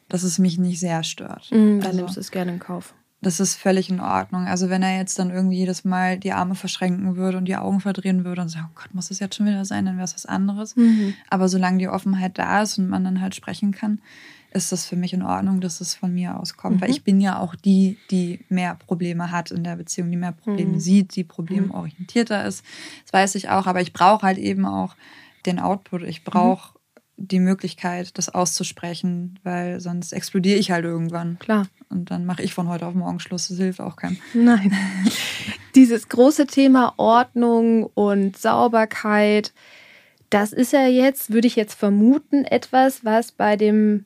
dass es mich nicht sehr stört. Mhm, dann also, nimmst du es gerne in Kauf das ist völlig in Ordnung. Also wenn er jetzt dann irgendwie jedes Mal die Arme verschränken würde und die Augen verdrehen würde und sagt, oh Gott, muss das jetzt schon wieder sein, dann wäre es was anderes. Mhm. Aber solange die Offenheit da ist und man dann halt sprechen kann, ist das für mich in Ordnung, dass es von mir aus kommt. Mhm. Weil ich bin ja auch die, die mehr Probleme hat in der Beziehung, die mehr Probleme mhm. sieht, die problemorientierter ist. Das weiß ich auch, aber ich brauche halt eben auch den Output. Ich brauche die Möglichkeit, das auszusprechen, weil sonst explodiere ich halt irgendwann. Klar. Und dann mache ich von heute auf morgen Schluss. Das hilft auch keinem. Nein. Dieses große Thema Ordnung und Sauberkeit, das ist ja jetzt, würde ich jetzt vermuten, etwas, was bei dem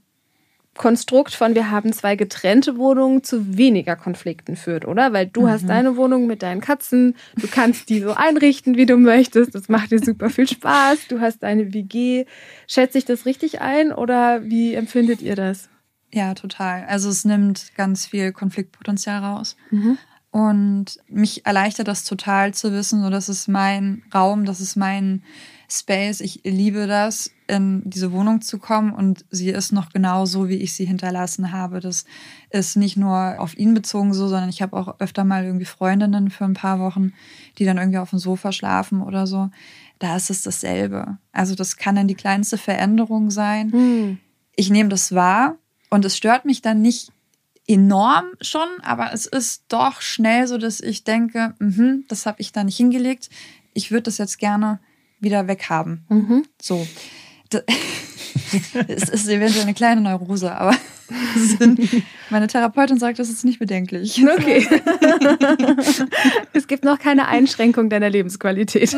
Konstrukt von wir haben zwei getrennte Wohnungen zu weniger Konflikten führt, oder? Weil du mhm. hast deine Wohnung mit deinen Katzen, du kannst die so einrichten, wie du möchtest, das macht dir super viel Spaß, du hast deine WG. Schätze ich das richtig ein oder wie empfindet ihr das? Ja, total. Also es nimmt ganz viel Konfliktpotenzial raus. Mhm. Und mich erleichtert das total zu wissen, so das ist mein Raum, das ist mein Space. Ich liebe das, in diese Wohnung zu kommen und sie ist noch genau so, wie ich sie hinterlassen habe. Das ist nicht nur auf ihn bezogen so, sondern ich habe auch öfter mal irgendwie Freundinnen für ein paar Wochen, die dann irgendwie auf dem Sofa schlafen oder so. Da ist es dasselbe. Also das kann dann die kleinste Veränderung sein. Mhm. Ich nehme das wahr und es stört mich dann nicht enorm schon, aber es ist doch schnell so, dass ich denke, mh, das habe ich da nicht hingelegt. Ich würde das jetzt gerne wieder weghaben. Mhm. So. Das ist eventuell eine kleine Neurose, aber sind. Meine Therapeutin sagt, das ist nicht bedenklich. Okay. es gibt noch keine Einschränkung deiner Lebensqualität.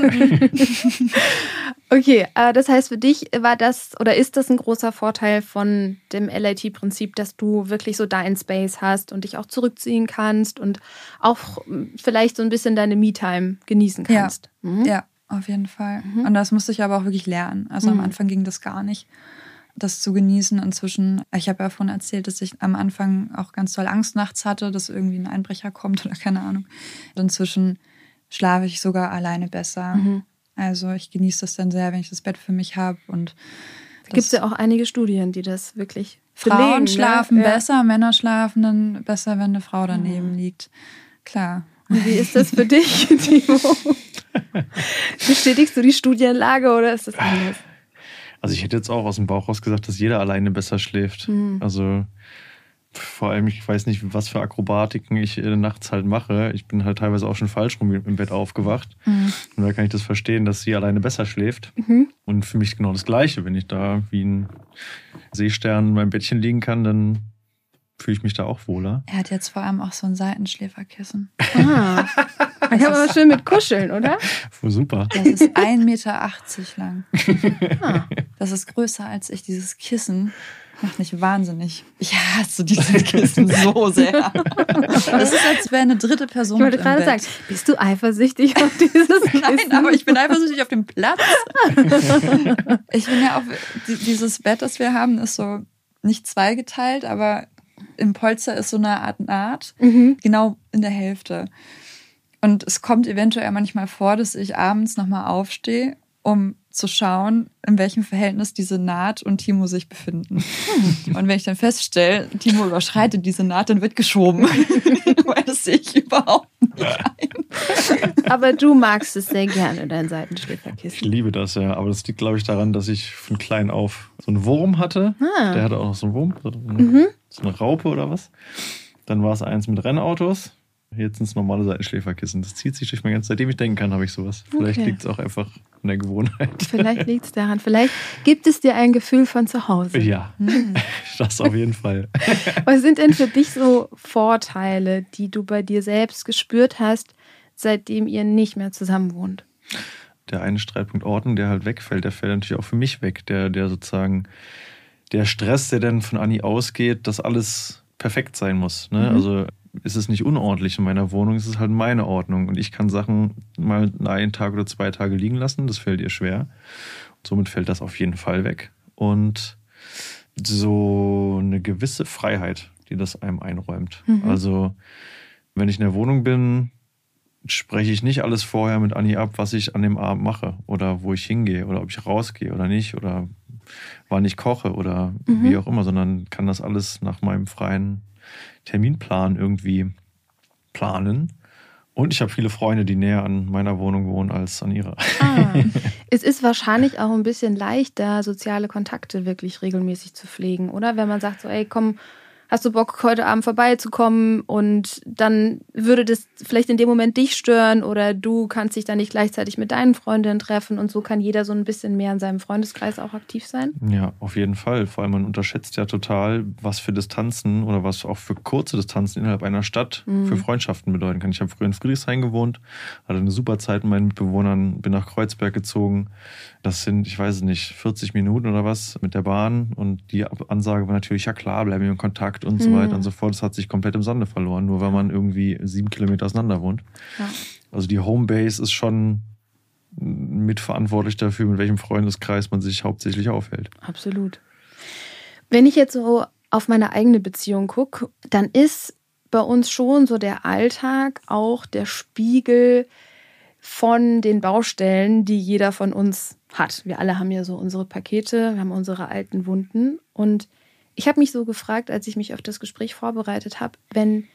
okay, äh, das heißt, für dich war das oder ist das ein großer Vorteil von dem LIT-Prinzip, dass du wirklich so deinen Space hast und dich auch zurückziehen kannst und auch vielleicht so ein bisschen deine Me-Time genießen kannst. Ja, mhm. ja auf jeden Fall. Mhm. Und das musste ich aber auch wirklich lernen. Also mhm. am Anfang ging das gar nicht das zu genießen. Inzwischen, ich habe ja davon erzählt, dass ich am Anfang auch ganz toll Angst nachts hatte, dass irgendwie ein Einbrecher kommt oder keine Ahnung. inzwischen schlafe ich sogar alleine besser. Mhm. Also ich genieße das dann sehr, wenn ich das Bett für mich habe. Und gibt es ja auch einige Studien, die das wirklich Frauen belegen, ne? schlafen ne? besser, Männer schlafen dann besser, wenn eine Frau daneben mhm. liegt. Klar. Und wie ist das für dich, Timo? Bestätigst du die Studienlage oder ist das anders? Also ich hätte jetzt auch aus dem Bauch raus gesagt, dass jeder alleine besser schläft. Mhm. Also vor allem, ich weiß nicht, was für Akrobatiken ich äh, nachts halt mache. Ich bin halt teilweise auch schon falsch rum im Bett aufgewacht. Mhm. Und da kann ich das verstehen, dass sie alleine besser schläft. Mhm. Und für mich genau das Gleiche. Wenn ich da wie ein Seestern in meinem Bettchen liegen kann, dann fühle ich mich da auch wohler. Er hat jetzt vor allem auch so ein Seitenschläferkissen. Ah. Ich habe aber schön mit Kuscheln, oder? Voll super. Das ist 1,80 Meter lang. Ah. Das ist größer als ich. Dieses Kissen macht mich wahnsinnig. Ich hasse dieses Kissen so sehr. Das ist, als wäre eine dritte Person. Ich wollte gerade sagen, bist du eifersüchtig auf dieses Kissen? Nein, aber ich bin eifersüchtig auf den Platz. Ich bin ja auch, dieses Bett, das wir haben, ist so nicht zweigeteilt, aber im Polster ist so eine Art Naht, mhm. genau in der Hälfte. Und es kommt eventuell manchmal vor, dass ich abends nochmal aufstehe, um zu schauen, in welchem Verhältnis diese Naht und Timo sich befinden. Hm. Und wenn ich dann feststelle, Timo überschreitet diese Naht, dann wird geschoben. Weil das sehe ich überhaupt nicht ein. Aber du magst es sehr gerne, dein Seitenschläferkissen. Ich liebe das, ja. Aber das liegt, glaube ich, daran, dass ich von klein auf so einen Wurm hatte. Ah. Der hatte auch noch so einen Wurm, so eine, mhm. so eine Raupe oder was. Dann war es eins mit Rennautos. Jetzt sind es normale Seitenschläferkissen. Das zieht sich durch mein ganzes, seitdem ich denken kann, habe ich sowas. Vielleicht okay. liegt es auch einfach in der Gewohnheit. Vielleicht liegt es daran. Vielleicht gibt es dir ein Gefühl von zu Hause. Ja, hm. das auf jeden Fall. Was sind denn für dich so Vorteile, die du bei dir selbst gespürt hast, seitdem ihr nicht mehr zusammen wohnt? Der eine Streitpunkt Ordnung, der halt wegfällt, der fällt natürlich auch für mich weg. Der, der sozusagen, der Stress, der dann von Anni ausgeht, dass alles perfekt sein muss. Ne? Mhm. Also ist es nicht unordentlich in meiner Wohnung, es ist halt meine Ordnung. Und ich kann Sachen mal einen Tag oder zwei Tage liegen lassen, das fällt ihr schwer. Und somit fällt das auf jeden Fall weg. Und so eine gewisse Freiheit, die das einem einräumt. Mhm. Also, wenn ich in der Wohnung bin, spreche ich nicht alles vorher mit Anni ab, was ich an dem Abend mache oder wo ich hingehe oder ob ich rausgehe oder nicht oder wann ich koche oder mhm. wie auch immer, sondern kann das alles nach meinem freien Terminplan irgendwie planen. Und ich habe viele Freunde, die näher an meiner Wohnung wohnen als an ihrer. Ah, es ist wahrscheinlich auch ein bisschen leichter, soziale Kontakte wirklich regelmäßig zu pflegen, oder? Wenn man sagt so, ey, komm, hast du Bock, heute Abend vorbeizukommen und dann würde das vielleicht in dem Moment dich stören oder du kannst dich dann nicht gleichzeitig mit deinen Freundinnen treffen und so kann jeder so ein bisschen mehr in seinem Freundeskreis auch aktiv sein? Ja, auf jeden Fall. Vor allem man unterschätzt ja total, was für Distanzen oder was auch für kurze Distanzen innerhalb einer Stadt mhm. für Freundschaften bedeuten kann. Ich habe früher in Friedrichshain gewohnt, hatte eine super Zeit mit meinen Mitbewohnern, bin nach Kreuzberg gezogen. Das sind, ich weiß es nicht, 40 Minuten oder was mit der Bahn und die Ansage war natürlich, ja klar, bleiben wir in Kontakt Kontakt und so weiter und so fort. Das hat sich komplett im Sande verloren, nur weil man irgendwie sieben Kilometer auseinander wohnt. Ja. Also die Homebase ist schon mitverantwortlich dafür, mit welchem Freundeskreis man sich hauptsächlich aufhält. Absolut. Wenn ich jetzt so auf meine eigene Beziehung gucke, dann ist bei uns schon so der Alltag auch der Spiegel von den Baustellen, die jeder von uns hat. Wir alle haben ja so unsere Pakete, wir haben unsere alten Wunden und ich habe mich so gefragt, als ich mich auf das Gespräch vorbereitet habe, wenn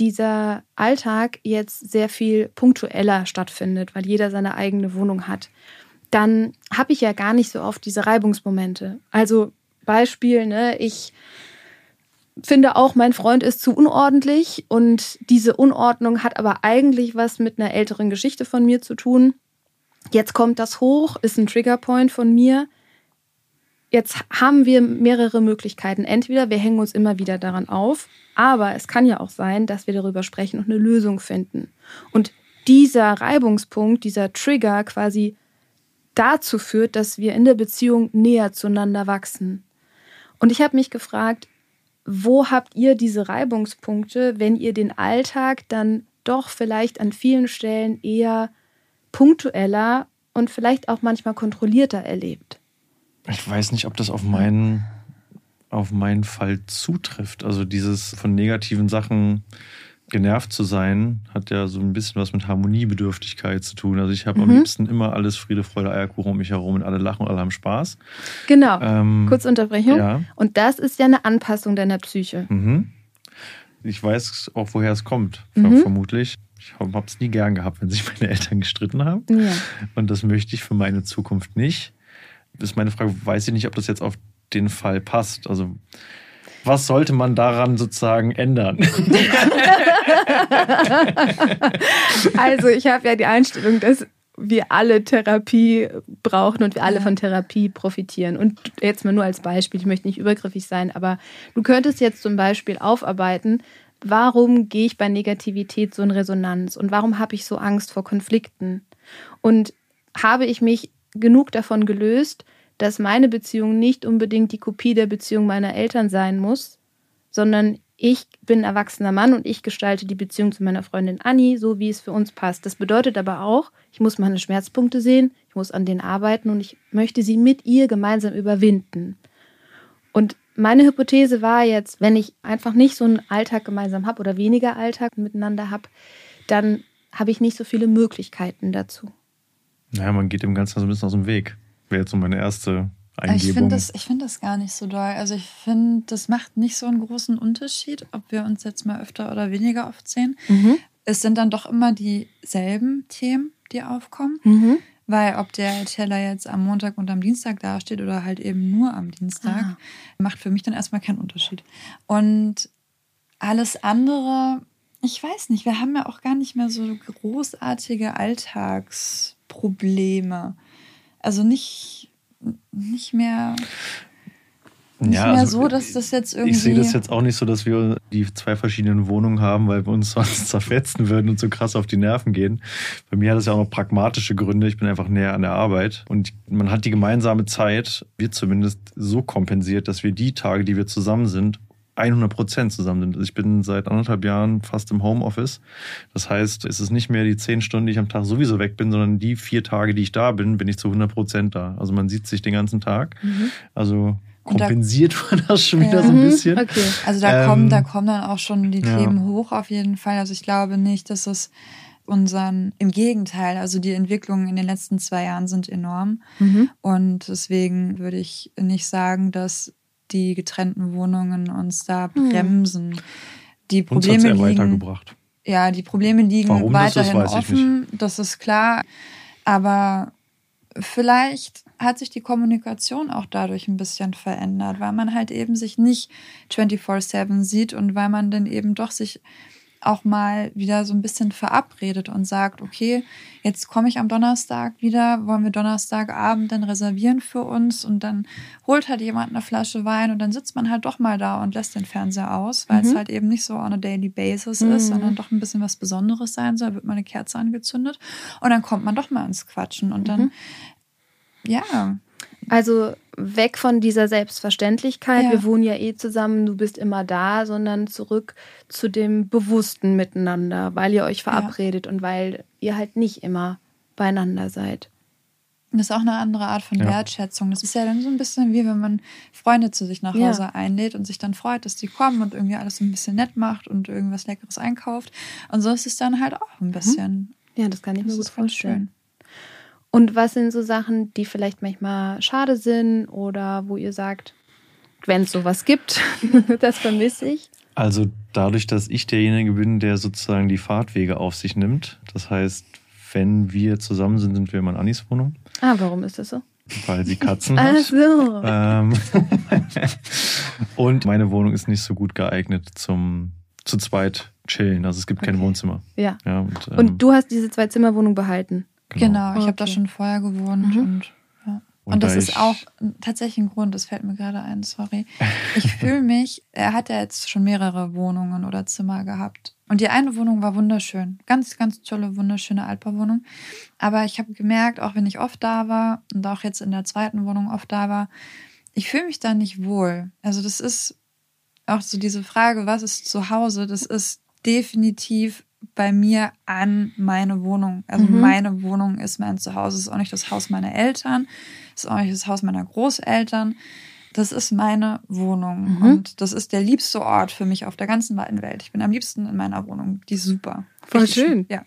dieser Alltag jetzt sehr viel punktueller stattfindet, weil jeder seine eigene Wohnung hat, dann habe ich ja gar nicht so oft diese Reibungsmomente. Also Beispiel, ne, ich finde auch, mein Freund ist zu unordentlich und diese Unordnung hat aber eigentlich was mit einer älteren Geschichte von mir zu tun. Jetzt kommt das hoch, ist ein Triggerpoint von mir Jetzt haben wir mehrere Möglichkeiten. Entweder wir hängen uns immer wieder daran auf, aber es kann ja auch sein, dass wir darüber sprechen und eine Lösung finden. Und dieser Reibungspunkt, dieser Trigger quasi dazu führt, dass wir in der Beziehung näher zueinander wachsen. Und ich habe mich gefragt, wo habt ihr diese Reibungspunkte, wenn ihr den Alltag dann doch vielleicht an vielen Stellen eher punktueller und vielleicht auch manchmal kontrollierter erlebt? Ich weiß nicht, ob das auf meinen, auf meinen Fall zutrifft. Also dieses von negativen Sachen genervt zu sein, hat ja so ein bisschen was mit Harmoniebedürftigkeit zu tun. Also ich habe mhm. am liebsten immer alles Friede, Freude, Eierkuchen um mich herum und alle lachen und alle haben Spaß. Genau. Ähm, Kurz Unterbrechung. Ja. Und das ist ja eine Anpassung deiner Psyche. Mhm. Ich weiß auch, woher es kommt, mhm. vermutlich. Ich habe es nie gern gehabt, wenn sich meine Eltern gestritten haben. Ja. Und das möchte ich für meine Zukunft nicht ist meine Frage, weiß ich nicht, ob das jetzt auf den Fall passt. Also was sollte man daran sozusagen ändern? also ich habe ja die Einstellung, dass wir alle Therapie brauchen und wir alle von Therapie profitieren. Und jetzt mal nur als Beispiel, ich möchte nicht übergriffig sein, aber du könntest jetzt zum Beispiel aufarbeiten, warum gehe ich bei Negativität so in Resonanz und warum habe ich so Angst vor Konflikten? Und habe ich mich genug davon gelöst, dass meine Beziehung nicht unbedingt die Kopie der Beziehung meiner Eltern sein muss, sondern ich bin erwachsener Mann und ich gestalte die Beziehung zu meiner Freundin Annie so, wie es für uns passt. Das bedeutet aber auch, ich muss meine Schmerzpunkte sehen, ich muss an denen arbeiten und ich möchte sie mit ihr gemeinsam überwinden. Und meine Hypothese war jetzt, wenn ich einfach nicht so einen Alltag gemeinsam habe oder weniger Alltag miteinander habe, dann habe ich nicht so viele Möglichkeiten dazu. Naja, man geht dem Ganzen so ein bisschen aus dem Weg. Wäre jetzt so meine erste Eingebung. Ich finde das, find das gar nicht so doll. Also ich finde, das macht nicht so einen großen Unterschied, ob wir uns jetzt mal öfter oder weniger oft sehen. Mhm. Es sind dann doch immer dieselben Themen, die aufkommen. Mhm. Weil ob der Teller jetzt am Montag und am Dienstag dasteht oder halt eben nur am Dienstag, ah. macht für mich dann erstmal keinen Unterschied. Und alles andere, ich weiß nicht, wir haben ja auch gar nicht mehr so großartige Alltagsprobleme. Also nicht, nicht mehr. Nicht ja, mehr also so, dass das jetzt irgendwie. Ich sehe das jetzt auch nicht so, dass wir die zwei verschiedenen Wohnungen haben, weil wir uns sonst zerfetzen würden und so krass auf die Nerven gehen. Bei mir hat es ja auch noch pragmatische Gründe. Ich bin einfach näher an der Arbeit und man hat die gemeinsame Zeit, wir zumindest, so kompensiert, dass wir die Tage, die wir zusammen sind, 100 Prozent zusammen sind. Also ich bin seit anderthalb Jahren fast im Homeoffice. Das heißt, es ist nicht mehr die zehn Stunden, die ich am Tag sowieso weg bin, sondern die vier Tage, die ich da bin, bin ich zu 100 Prozent da. Also man sieht sich den ganzen Tag. Mhm. Also kompensiert da, man das schon wieder ja. so ein bisschen. Okay. Also da, ähm, kommen, da kommen dann auch schon die Themen ja. hoch auf jeden Fall. Also ich glaube nicht, dass es unseren, im Gegenteil, also die Entwicklungen in den letzten zwei Jahren sind enorm. Mhm. Und deswegen würde ich nicht sagen, dass die getrennten Wohnungen uns da hm. bremsen. Hm. Die Probleme uns liegen, weitergebracht. Ja, die Probleme liegen Warum weiterhin das ist, offen, das ist klar. Aber vielleicht hat sich die Kommunikation auch dadurch ein bisschen verändert, weil man halt eben sich nicht 24-7 sieht und weil man dann eben doch sich auch mal wieder so ein bisschen verabredet und sagt, okay, jetzt komme ich am Donnerstag wieder, wollen wir Donnerstagabend dann reservieren für uns und dann holt halt jemand eine Flasche Wein und dann sitzt man halt doch mal da und lässt den Fernseher aus, weil mhm. es halt eben nicht so on a daily basis mhm. ist, sondern doch ein bisschen was Besonderes sein soll, wird mal eine Kerze angezündet und dann kommt man doch mal ins Quatschen und dann, mhm. ja. Also weg von dieser Selbstverständlichkeit, ja. wir wohnen ja eh zusammen, du bist immer da, sondern zurück zu dem bewussten Miteinander, weil ihr euch verabredet ja. und weil ihr halt nicht immer beieinander seid. Das ist auch eine andere Art von ja. Wertschätzung. Das ist ja dann so ein bisschen wie wenn man Freunde zu sich nach Hause ja. einlädt und sich dann freut, dass die kommen und irgendwie alles ein bisschen nett macht und irgendwas Leckeres einkauft. Und so ist es dann halt auch ein mhm. bisschen. Ja, das kann ich mir gut vorstellen. Schön. Und was sind so Sachen, die vielleicht manchmal schade sind oder wo ihr sagt, wenn es sowas gibt, das vermisse ich? Also dadurch, dass ich derjenige bin, der sozusagen die Fahrtwege auf sich nimmt. Das heißt, wenn wir zusammen sind, sind wir immer in Annis Wohnung. Ah, warum ist das so? Weil sie Katzen hat. Ach so. Ähm, und meine Wohnung ist nicht so gut geeignet zum zu zweit chillen. Also es gibt okay. kein Wohnzimmer. Ja. ja und, ähm, und, du hast diese Zwei-Zimmer-Wohnung behalten? Genau, genau ich okay. habe da schon vorher gewohnt mhm. und Und, und das ist auch tatsächlich ein Grund, das fällt mir gerade ein, sorry. Ich fühle mich, er hat ja jetzt schon mehrere Wohnungen oder Zimmer gehabt. Und die eine Wohnung war wunderschön. Ganz, ganz tolle, wunderschöne Altbauwohnung. Aber ich habe gemerkt, auch wenn ich oft da war und auch jetzt in der zweiten Wohnung oft da war, ich fühle mich da nicht wohl. Also das ist auch so diese Frage, was ist zu Hause? Das ist definitiv bei mir an meine Wohnung. Also mhm. meine Wohnung ist mein Zuhause. Es ist auch nicht das Haus meiner Eltern. Es ist auch nicht das Haus meiner Großeltern. Das ist meine Wohnung. Mhm. Und das ist der liebste Ort für mich auf der ganzen weiten Welt. Ich bin am liebsten in meiner Wohnung. Die ist super. Voll Richtig schön. Ja.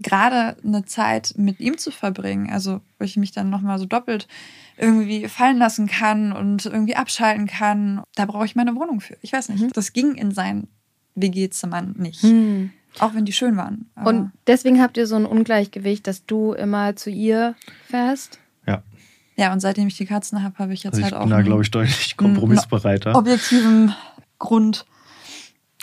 Gerade eine Zeit mit ihm zu verbringen, also wo ich mich dann nochmal so doppelt irgendwie fallen lassen kann und irgendwie abschalten kann, da brauche ich meine Wohnung für. Ich weiß nicht. Mhm. Das ging in sein WG-Zimmer nicht. Mhm. Auch wenn die schön waren. Und deswegen habt ihr so ein Ungleichgewicht, dass du immer zu ihr fährst? Ja. Ja, und seitdem ich die Katzen habe, habe ich jetzt also halt ich auch. bin da, glaube ich, deutlich kompromissbereiter. Objektiven Grund.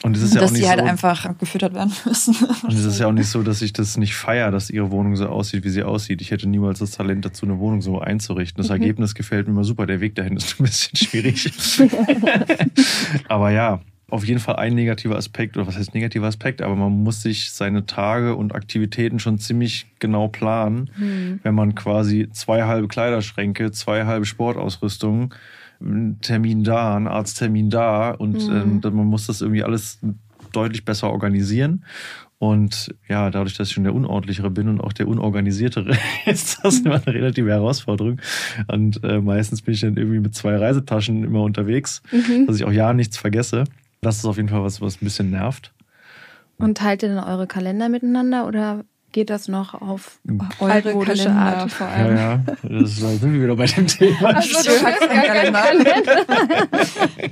Und es ist ja dass auch nicht die halt so, einfach gefüttert werden müssen. Und es ist ja auch nicht so, dass ich das nicht feiere, dass ihre Wohnung so aussieht, wie sie aussieht. Ich hätte niemals das Talent dazu, eine Wohnung so einzurichten. Das mhm. Ergebnis gefällt mir immer super. Der Weg dahin ist ein bisschen schwierig. Aber ja, auf jeden Fall ein negativer Aspekt, oder was heißt negativer Aspekt, aber man muss sich seine Tage und Aktivitäten schon ziemlich genau planen, mhm. wenn man quasi zwei halbe Kleiderschränke, zwei halbe Sportausrüstungen, einen Termin da, einen Arzttermin da und mhm. äh, man muss das irgendwie alles deutlich besser organisieren. Und ja, dadurch, dass ich schon der Unordentlichere bin und auch der Unorganisiertere, ist das immer eine relative Herausforderung. Und äh, meistens bin ich dann irgendwie mit zwei Reisetaschen immer unterwegs, mhm. dass ich auch ja nichts vergesse. Das ist auf jeden Fall was, was ein bisschen nervt. Und teilt ihr dann eure Kalender miteinander oder geht das noch auf eure Kalender Art? Vor allem? Ja, ja, das sind wir wieder bei dem Thema. Also, du hast Kalender.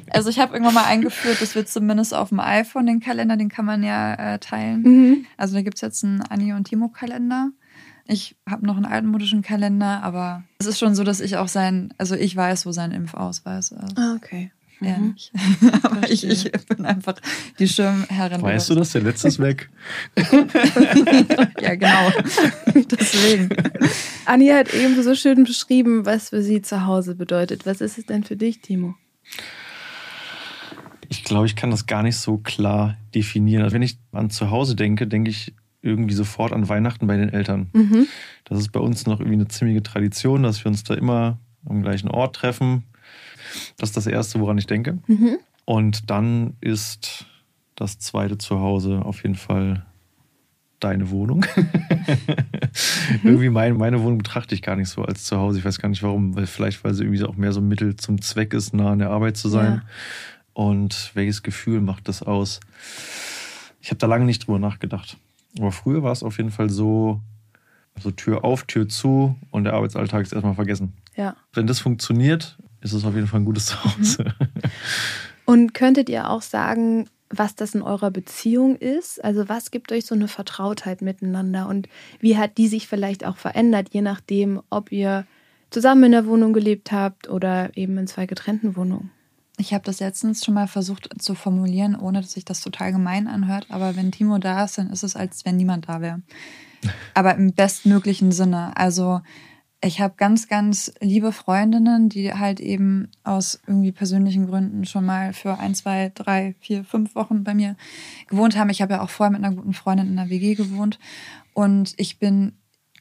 also ich habe irgendwann mal eingeführt, dass wir zumindest auf dem iPhone den Kalender, den kann man ja äh, teilen. Mhm. Also da gibt es jetzt einen Anni und Timo Kalender. Ich habe noch einen altmodischen Kalender, aber es ist schon so, dass ich auch sein, also ich weiß, wo sein Impfausweis ist. Ah, okay ja mhm. nicht. Aber ich, ich, bin einfach die Schirmherrin. Weißt du das? Der letzte ist weg. ja, genau. Deswegen. Anni hat eben so schön beschrieben, was für sie zu Hause bedeutet. Was ist es denn für dich, Timo? Ich glaube, ich kann das gar nicht so klar definieren. Also wenn ich an zu Hause denke, denke ich irgendwie sofort an Weihnachten bei den Eltern. Mhm. Das ist bei uns noch irgendwie eine ziemliche Tradition, dass wir uns da immer am gleichen Ort treffen das ist das Erste, woran ich denke. Mhm. Und dann ist das zweite Zuhause auf jeden Fall deine Wohnung. mhm. Irgendwie mein, meine Wohnung betrachte ich gar nicht so als Zuhause. Ich weiß gar nicht warum, weil vielleicht, weil sie irgendwie auch mehr so ein Mittel zum Zweck ist, nah an der Arbeit zu sein. Ja. Und welches Gefühl macht das aus? Ich habe da lange nicht drüber nachgedacht. Aber früher war es auf jeden Fall so, so Tür auf, Tür zu und der Arbeitsalltag ist erstmal vergessen. Ja. Wenn das funktioniert, ist es auf jeden Fall ein gutes Zuhause. Mhm. Und könntet ihr auch sagen, was das in eurer Beziehung ist? Also was gibt euch so eine Vertrautheit miteinander und wie hat die sich vielleicht auch verändert, je nachdem, ob ihr zusammen in der Wohnung gelebt habt oder eben in zwei getrennten Wohnungen? Ich habe das letztens schon mal versucht zu formulieren, ohne dass sich das total gemein anhört. Aber wenn Timo da ist, dann ist es, als wenn niemand da wäre. Aber im bestmöglichen Sinne. Also ich habe ganz, ganz liebe Freundinnen, die halt eben aus irgendwie persönlichen Gründen schon mal für ein, zwei, drei, vier, fünf Wochen bei mir gewohnt haben. Ich habe ja auch vorher mit einer guten Freundin in einer WG gewohnt und ich bin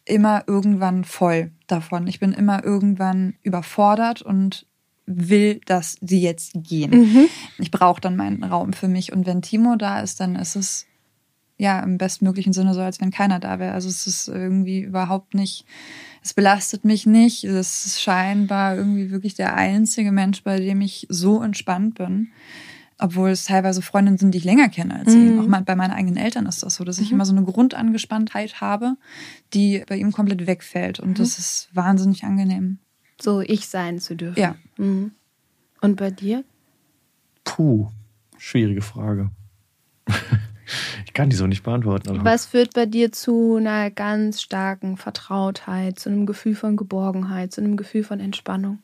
immer irgendwann voll davon. Ich bin immer irgendwann überfordert und will, dass sie jetzt gehen. Mhm. Ich brauche dann meinen Raum für mich. Und wenn Timo da ist, dann ist es ja im bestmöglichen Sinne so, als wenn keiner da wäre. Also es ist irgendwie überhaupt nicht es belastet mich nicht. Es ist scheinbar irgendwie wirklich der einzige Mensch, bei dem ich so entspannt bin. Obwohl es teilweise Freundinnen sind, die ich länger kenne als mhm. ihn. Auch bei meinen eigenen Eltern ist das so, dass ich mhm. immer so eine Grundangespanntheit habe, die bei ihm komplett wegfällt. Und mhm. das ist wahnsinnig angenehm. So ich sein zu dürfen. Ja. Mhm. Und bei dir? Puh, schwierige Frage. Ich kann die so nicht beantworten. Aber. Was führt bei dir zu einer ganz starken Vertrautheit, zu einem Gefühl von Geborgenheit, zu einem Gefühl von Entspannung?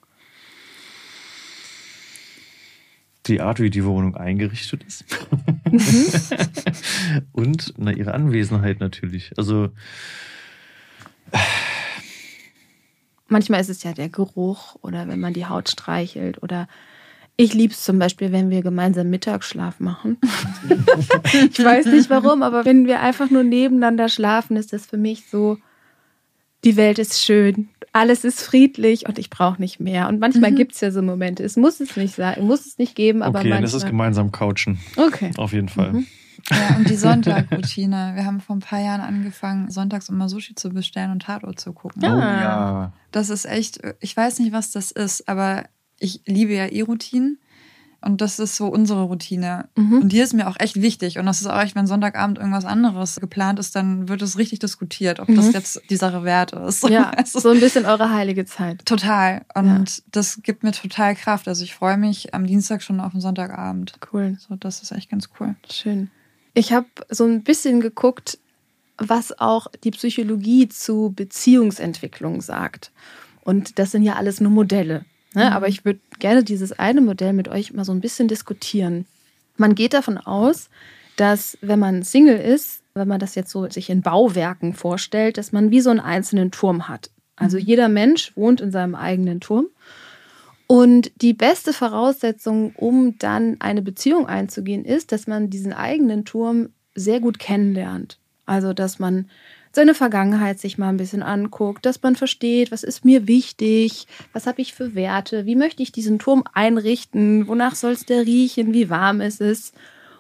Die Art, wie die Wohnung eingerichtet ist. Mhm. Und na, ihre Anwesenheit natürlich. Also Manchmal ist es ja der Geruch oder wenn man die Haut streichelt oder ich liebe es zum Beispiel, wenn wir gemeinsam Mittagsschlaf machen. ich weiß nicht warum, aber wenn wir einfach nur nebeneinander schlafen, ist das für mich so, die Welt ist schön, alles ist friedlich und ich brauche nicht mehr. Und manchmal mhm. gibt es ja so Momente. Es muss es nicht sein, muss es nicht geben, aber okay, manchmal. das ist gemeinsam couchen. Okay. Auf jeden Fall. Mhm. Ja, und die Sonntagroutine. Wir haben vor ein paar Jahren angefangen, sonntags immer Sushi zu bestellen und Tatort zu gucken. Oh ja. Das ist echt, ich weiß nicht, was das ist, aber ich liebe ja E-Routinen. Und das ist so unsere Routine. Mhm. Und die ist mir auch echt wichtig. Und das ist auch echt, wenn Sonntagabend irgendwas anderes geplant ist, dann wird es richtig diskutiert, ob mhm. das jetzt die Sache wert ist. Ja, so ein bisschen eure heilige Zeit. Total. Und ja. das gibt mir total Kraft. Also ich freue mich am Dienstag schon auf den Sonntagabend. Cool. So, das ist echt ganz cool. Schön. Ich habe so ein bisschen geguckt, was auch die Psychologie zu Beziehungsentwicklung sagt. Und das sind ja alles nur Modelle. Ne? Mhm. Aber ich würde gerne dieses eine Modell mit euch mal so ein bisschen diskutieren. Man geht davon aus, dass wenn man Single ist, wenn man das jetzt so sich in Bauwerken vorstellt, dass man wie so einen einzelnen Turm hat. Also mhm. jeder Mensch wohnt in seinem eigenen Turm. Und die beste Voraussetzung, um dann eine Beziehung einzugehen, ist, dass man diesen eigenen Turm sehr gut kennenlernt. Also, dass man seine Vergangenheit sich mal ein bisschen anguckt, dass man versteht, was ist mir wichtig, was habe ich für Werte, wie möchte ich diesen Turm einrichten, wonach soll es der riechen, wie warm ist es.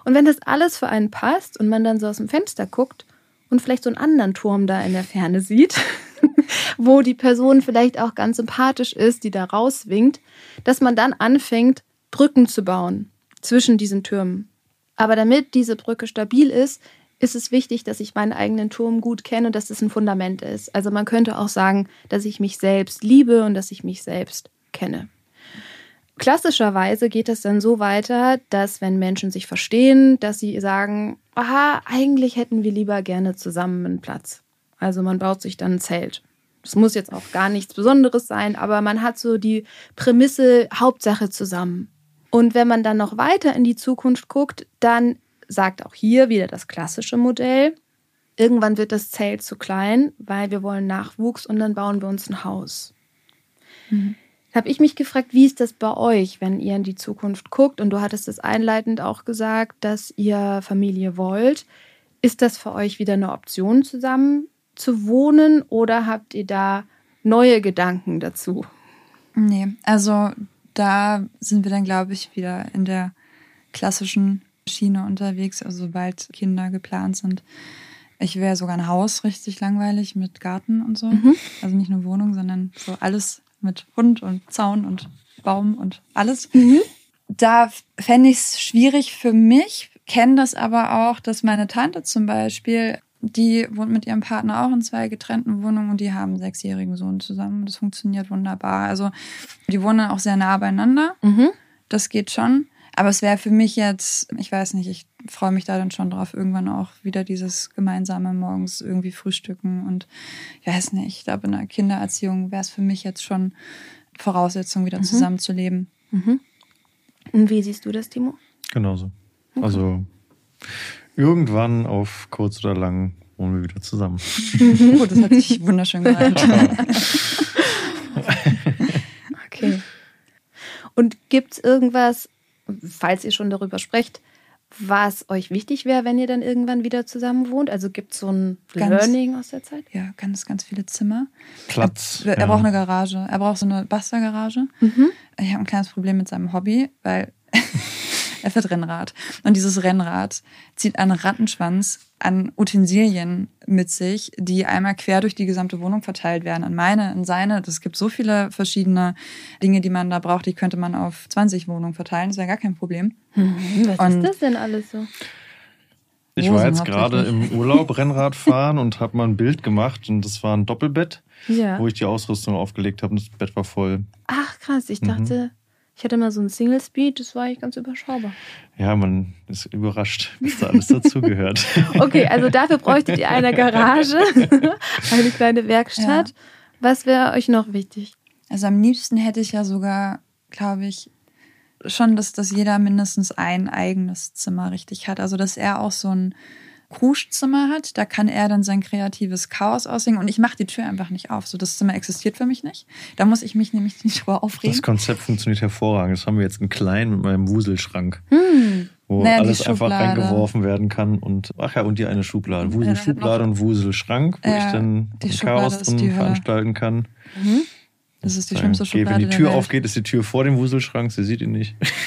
Und wenn das alles für einen passt und man dann so aus dem Fenster guckt und vielleicht so einen anderen Turm da in der Ferne sieht, wo die Person vielleicht auch ganz sympathisch ist, die da rauswinkt, dass man dann anfängt, Brücken zu bauen zwischen diesen Türmen. Aber damit diese Brücke stabil ist, ist es wichtig, dass ich meinen eigenen Turm gut kenne und dass das ein Fundament ist. Also man könnte auch sagen, dass ich mich selbst liebe und dass ich mich selbst kenne. Klassischerweise geht es dann so weiter, dass wenn Menschen sich verstehen, dass sie sagen, aha, eigentlich hätten wir lieber gerne zusammen einen Platz. Also man baut sich dann ein Zelt. Das muss jetzt auch gar nichts Besonderes sein, aber man hat so die Prämisse Hauptsache zusammen. Und wenn man dann noch weiter in die Zukunft guckt, dann sagt auch hier wieder das klassische Modell. Irgendwann wird das Zelt zu klein, weil wir wollen Nachwuchs und dann bauen wir uns ein Haus. Mhm. Habe ich mich gefragt, wie ist das bei euch, wenn ihr in die Zukunft guckt? Und du hattest es einleitend auch gesagt, dass ihr Familie wollt. Ist das für euch wieder eine Option, zusammen zu wohnen oder habt ihr da neue Gedanken dazu? Nee, also da sind wir dann, glaube ich, wieder in der klassischen Schiene unterwegs, also sobald Kinder geplant sind. Ich wäre sogar ein Haus richtig langweilig mit Garten und so. Mhm. Also nicht nur Wohnung, sondern so alles mit Hund und Zaun und Baum und alles. Mhm. Da fände ich es schwierig für mich, kenne das aber auch, dass meine Tante zum Beispiel, die wohnt mit ihrem Partner auch in zwei getrennten Wohnungen und die haben einen sechsjährigen Sohn zusammen. Das funktioniert wunderbar. Also die wohnen auch sehr nah beieinander. Mhm. Das geht schon. Aber es wäre für mich jetzt, ich weiß nicht, ich freue mich da dann schon drauf, irgendwann auch wieder dieses gemeinsame morgens irgendwie frühstücken. Und ich weiß nicht, ich glaube, in der Kindererziehung wäre es für mich jetzt schon Voraussetzung, wieder mhm. zusammenzuleben. Mhm. Und wie siehst du das, Timo? Genauso. Okay. Also irgendwann auf kurz oder lang wohnen wir wieder zusammen. Gut, oh, das hat sich wunderschön gereimt. okay. Und gibt es irgendwas, falls ihr schon darüber sprecht, was euch wichtig wäre, wenn ihr dann irgendwann wieder zusammen wohnt? Also gibt es so ein ganz, Learning aus der Zeit? Ja, ganz, ganz viele Zimmer. Platz. Er, er ja. braucht eine Garage. Er braucht so eine Bastergarage. Mhm. Ich habe ein kleines Problem mit seinem Hobby, weil er fährt Rennrad. Und dieses Rennrad zieht einen Rattenschwanz an Utensilien mit sich, die einmal quer durch die gesamte Wohnung verteilt werden. An meine, an seine. Es gibt so viele verschiedene Dinge, die man da braucht. Die könnte man auf 20 Wohnungen verteilen. Das wäre gar kein Problem. Hm, was Und ist das denn alles so? Ich war jetzt gerade im Urlaub Rennrad fahren und habe mal ein Bild gemacht und das war ein Doppelbett, ja. wo ich die Ausrüstung aufgelegt habe und das Bett war voll. Ach krass, ich dachte, mhm. Ich hatte mal so ein Single Speed, das war eigentlich ganz überschaubar. Ja, man ist überrascht, was da alles dazugehört. okay, also dafür bräuchtet ihr eine Garage, eine kleine Werkstatt. Ja. Was wäre euch noch wichtig? Also am liebsten hätte ich ja sogar, glaube ich, schon, dass, dass jeder mindestens ein eigenes Zimmer richtig hat. Also dass er auch so ein Kruschzimmer hat. Da kann er dann sein kreatives Chaos aussingen und ich mache die Tür einfach nicht auf. So, das Zimmer existiert für mich nicht. Da muss ich mich nämlich nicht drüber aufregen. Das Konzept funktioniert hervorragend. Das haben wir jetzt in klein mit meinem Wuselschrank. Hm. Wo naja, alles einfach reingeworfen werden kann und ach ja, und die eine Schublade. Wuselschublade und Wuselschrank, wo ja, ich dann Chaos drin veranstalten kann. Mhm. Das ist die schlimmste Schublade. Okay, wenn die Tür aufgeht, ist die Tür vor dem Wuselschrank, sie sieht ihn nicht.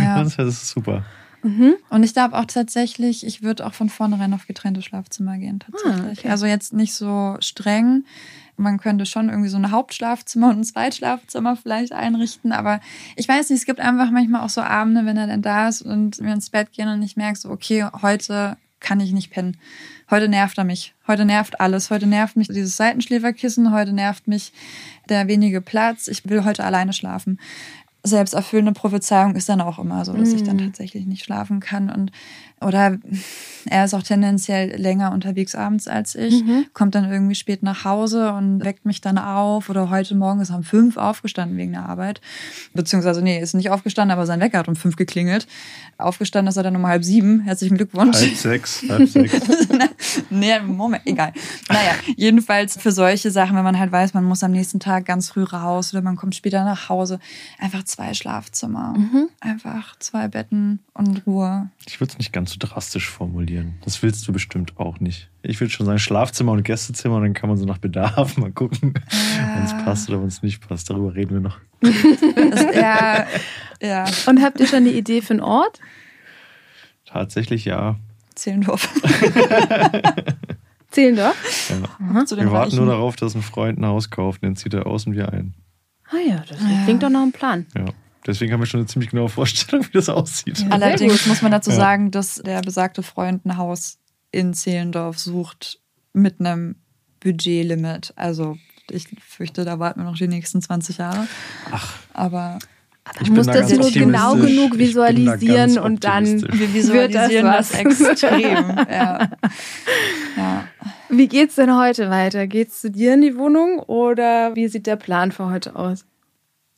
ja. das, ist super. Mhm. Und ich glaube auch tatsächlich, ich würde auch von vornherein auf getrennte Schlafzimmer gehen, tatsächlich. Ah, okay. Also jetzt nicht so streng. Man könnte schon irgendwie so ein Hauptschlafzimmer und ein Zweitschlafzimmer vielleicht einrichten, aber ich weiß nicht, es gibt einfach manchmal auch so Abende, wenn er dann da ist und wir ins Bett gehen und ich merke so, okay, heute kann ich nicht pennen. Heute nervt er mich. Heute nervt alles. Heute nervt mich dieses Seitenschläferkissen. Heute nervt mich der wenige Platz. Ich will heute alleine schlafen. Selbsterfüllende Prophezeiung ist dann auch immer so, dass mm. ich dann mhm. tatsächlich nicht schlafen kann. Und oder er ist auch tendenziell länger unterwegs abends als ich, mhm. kommt dann irgendwie spät nach Hause und weckt mich dann auf. Oder heute Morgen ist er um fünf aufgestanden wegen der Arbeit. Beziehungsweise, nee, ist nicht aufgestanden, aber sein Wecker hat um fünf geklingelt. Aufgestanden ist er dann um halb sieben. Herzlichen Glückwunsch. Halb sechs, halb sechs. nee, Moment, egal. Naja, jedenfalls für solche Sachen, wenn man halt weiß, man muss am nächsten Tag ganz früh raus oder man kommt später nach Hause, einfach zwei Schlafzimmer. Mhm. Einfach zwei Betten und Ruhe. Ich würde es nicht ganz so drastisch formulieren. Das willst du bestimmt auch nicht. Ich würde schon sagen Schlafzimmer und Gästezimmer und dann kann man so nach Bedarf mal gucken, ja. wenn es passt oder wenn es nicht passt. Darüber reden wir noch. ja, ja. Und habt ihr schon eine Idee für einen Ort? Tatsächlich ja. Zehlendorf. Zehlendorf? Ja. Wir warten nur darauf, dass ein Freund ein Haus kauft, dann zieht er aus und wir ein. Ah ja, das klingt doch noch ein Plan. Ja. Deswegen haben wir schon eine ziemlich genaue Vorstellung, wie das aussieht. Ja, Allerdings muss man dazu sagen, dass der besagte Freund ein Haus in Zehlendorf sucht mit einem Budgetlimit. Also ich fürchte, da warten wir noch die nächsten 20 Jahre. Ach. Aber ich muss da das nur genau genug visualisieren da und dann wir visualisieren das, das extrem. ja. ja. Wie geht's denn heute weiter? Geht's zu dir in die Wohnung oder wie sieht der Plan für heute aus?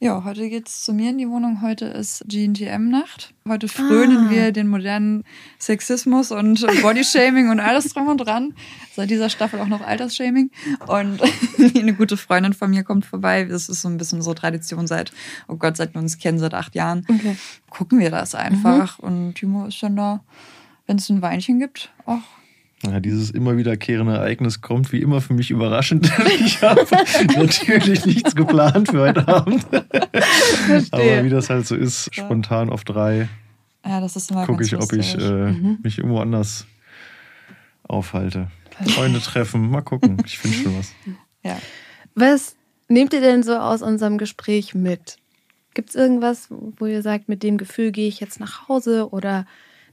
Ja, heute geht's zu mir in die Wohnung. Heute ist GNTM-Nacht. Heute frönen ah. wir den modernen Sexismus und Bodyshaming und alles drum und dran. Seit dieser Staffel auch noch Altersshaming. Und eine gute Freundin von mir kommt vorbei. Das ist so ein bisschen so Tradition seit, oh Gott, seit wir uns kennen, seit acht Jahren. Okay. Gucken wir das einfach. Mhm. Und Timo ist schon da, wenn es ein Weinchen gibt, auch ja, dieses immer wiederkehrende Ereignis kommt wie immer für mich überraschend. Ich habe natürlich nichts geplant für heute Abend. Aber wie das halt so ist, spontan auf drei, ja, gucke ich, ob ich äh, mhm. mich irgendwo anders aufhalte. Freunde treffen, mal gucken. Ich finde schon was. Ja. Was nehmt ihr denn so aus unserem Gespräch mit? Gibt es irgendwas, wo ihr sagt, mit dem Gefühl gehe ich jetzt nach Hause oder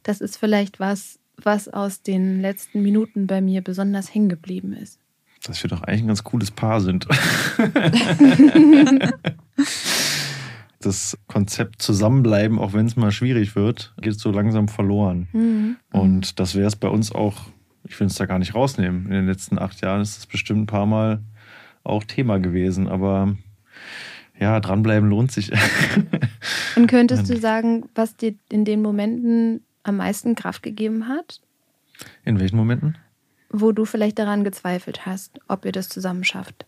das ist vielleicht was, was aus den letzten Minuten bei mir besonders hängen geblieben ist. Dass wir doch eigentlich ein ganz cooles Paar sind. das Konzept Zusammenbleiben, auch wenn es mal schwierig wird, geht so langsam verloren. Mhm. Und das wäre es bei uns auch, ich will es da gar nicht rausnehmen. In den letzten acht Jahren ist das bestimmt ein paar Mal auch Thema gewesen. Aber ja, dranbleiben lohnt sich. Und könntest du sagen, was dir in den Momenten am meisten Kraft gegeben hat? In welchen Momenten? Wo du vielleicht daran gezweifelt hast, ob ihr das zusammen schafft.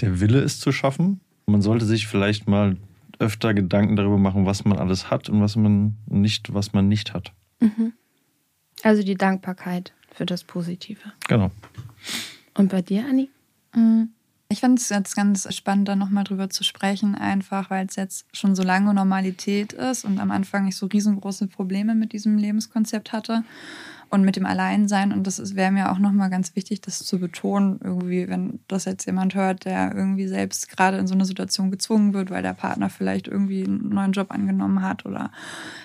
Der Wille ist zu schaffen. Man sollte sich vielleicht mal öfter Gedanken darüber machen, was man alles hat und was man nicht, was man nicht hat. Mhm. Also die Dankbarkeit für das Positive. Genau. Und bei dir, Anni? Mhm. Ich fand es jetzt ganz spannend, da nochmal drüber zu sprechen, einfach weil es jetzt schon so lange Normalität ist und am Anfang ich so riesengroße Probleme mit diesem Lebenskonzept hatte und mit dem Alleinsein. Und das wäre mir auch nochmal ganz wichtig, das zu betonen, irgendwie, wenn das jetzt jemand hört, der irgendwie selbst gerade in so eine Situation gezwungen wird, weil der Partner vielleicht irgendwie einen neuen Job angenommen hat oder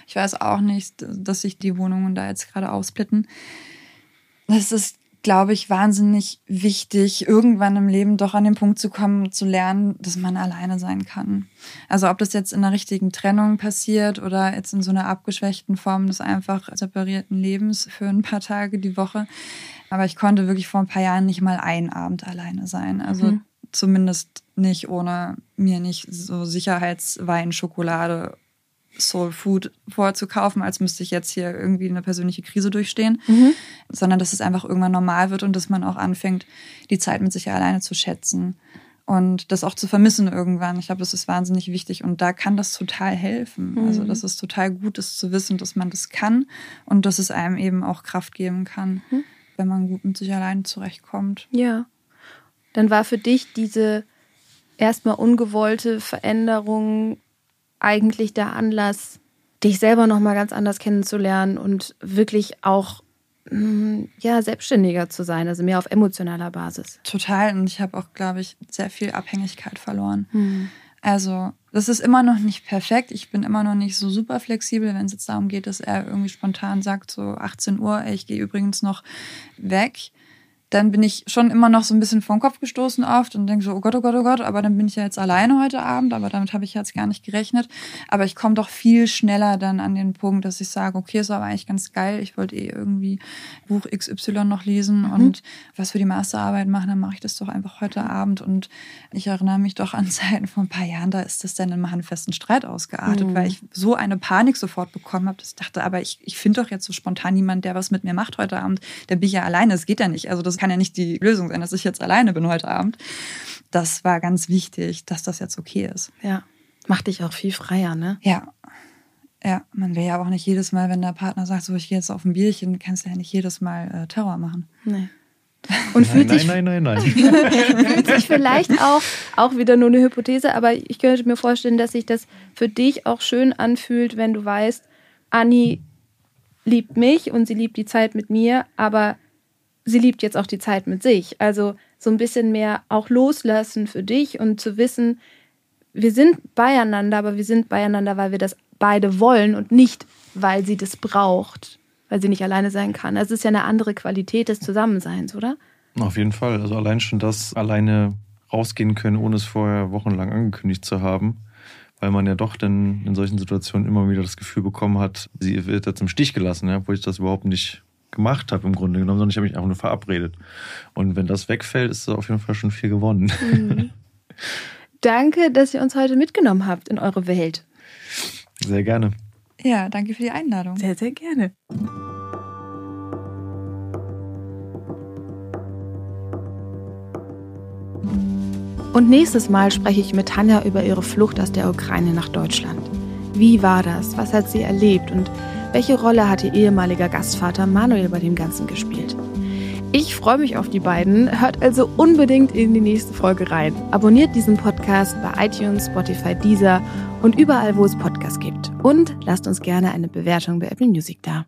ich weiß auch nicht, dass sich die Wohnungen da jetzt gerade aufsplitten. Das ist glaube ich, wahnsinnig wichtig, irgendwann im Leben doch an den Punkt zu kommen, zu lernen, dass man alleine sein kann. Also ob das jetzt in einer richtigen Trennung passiert oder jetzt in so einer abgeschwächten Form des einfach separierten Lebens für ein paar Tage die Woche. Aber ich konnte wirklich vor ein paar Jahren nicht mal einen Abend alleine sein. Also mhm. zumindest nicht ohne mir nicht so Sicherheitswein, Schokolade Soul Food vorzukaufen, als müsste ich jetzt hier irgendwie eine persönliche Krise durchstehen, mhm. sondern dass es einfach irgendwann normal wird und dass man auch anfängt, die Zeit mit sich alleine zu schätzen und das auch zu vermissen irgendwann. Ich glaube, das ist wahnsinnig wichtig und da kann das total helfen. Mhm. Also, dass es total gut ist zu wissen, dass man das kann und dass es einem eben auch Kraft geben kann, mhm. wenn man gut mit sich alleine zurechtkommt. Ja. Dann war für dich diese erstmal ungewollte Veränderung eigentlich der Anlass, dich selber noch mal ganz anders kennenzulernen und wirklich auch mm, ja, selbstständiger zu sein, also mehr auf emotionaler Basis. Total. Und ich habe auch, glaube ich, sehr viel Abhängigkeit verloren. Mhm. Also, das ist immer noch nicht perfekt. Ich bin immer noch nicht so super flexibel, wenn es jetzt darum geht, dass er irgendwie spontan sagt, so 18 Uhr, ey, ich gehe übrigens noch weg dann bin ich schon immer noch so ein bisschen vor den Kopf gestoßen oft und denke so, oh Gott, oh Gott, oh Gott, aber dann bin ich ja jetzt alleine heute Abend, aber damit habe ich jetzt gar nicht gerechnet. Aber ich komme doch viel schneller dann an den Punkt, dass ich sage, okay, ist aber eigentlich ganz geil, ich wollte eh irgendwie Buch XY noch lesen mhm. und was für die Masterarbeit machen, dann mache ich das doch einfach heute Abend. Und ich erinnere mich doch an Zeiten von ein paar Jahren, da ist das dann in einen festen Streit ausgeartet, mhm. weil ich so eine Panik sofort bekommen habe, dass ich dachte, aber ich, ich finde doch jetzt so spontan niemand, der was mit mir macht heute Abend, der bin ich ja alleine, das geht ja nicht. Also das kann ja nicht die Lösung sein, dass ich jetzt alleine bin heute Abend. Das war ganz wichtig, dass das jetzt okay ist. Ja. Macht dich auch viel freier, ne? Ja. Ja, man will ja auch nicht jedes Mal, wenn der Partner sagt, so ich gehe jetzt auf ein Bierchen, kannst du ja nicht jedes Mal äh, Terror machen. Nee. Und fühlt nein, sich, nein, nein, nein, nein. fühlt sich vielleicht auch, auch wieder nur eine Hypothese, aber ich könnte mir vorstellen, dass sich das für dich auch schön anfühlt, wenn du weißt, Anni liebt mich und sie liebt die Zeit mit mir, aber sie liebt jetzt auch die Zeit mit sich. Also so ein bisschen mehr auch loslassen für dich und zu wissen, wir sind beieinander, aber wir sind beieinander, weil wir das beide wollen und nicht, weil sie das braucht, weil sie nicht alleine sein kann. Das ist ja eine andere Qualität des Zusammenseins, oder? Auf jeden Fall. Also allein schon das alleine rausgehen können, ohne es vorher wochenlang angekündigt zu haben, weil man ja doch dann in solchen Situationen immer wieder das Gefühl bekommen hat, sie wird jetzt im Stich gelassen, obwohl ich das überhaupt nicht gemacht habe im Grunde genommen, sondern ich habe mich einfach nur verabredet. Und wenn das wegfällt, ist auf jeden Fall schon viel gewonnen. Mhm. Danke, dass ihr uns heute mitgenommen habt in eure Welt. Sehr gerne. Ja, danke für die Einladung. Sehr, sehr gerne. Und nächstes Mal spreche ich mit Tanja über ihre Flucht aus der Ukraine nach Deutschland. Wie war das? Was hat sie erlebt? Und welche Rolle hat ihr ehemaliger Gastvater Manuel bei dem Ganzen gespielt? Ich freue mich auf die beiden. Hört also unbedingt in die nächste Folge rein. Abonniert diesen Podcast bei iTunes, Spotify, Deezer und überall, wo es Podcasts gibt. Und lasst uns gerne eine Bewertung bei Apple Music da.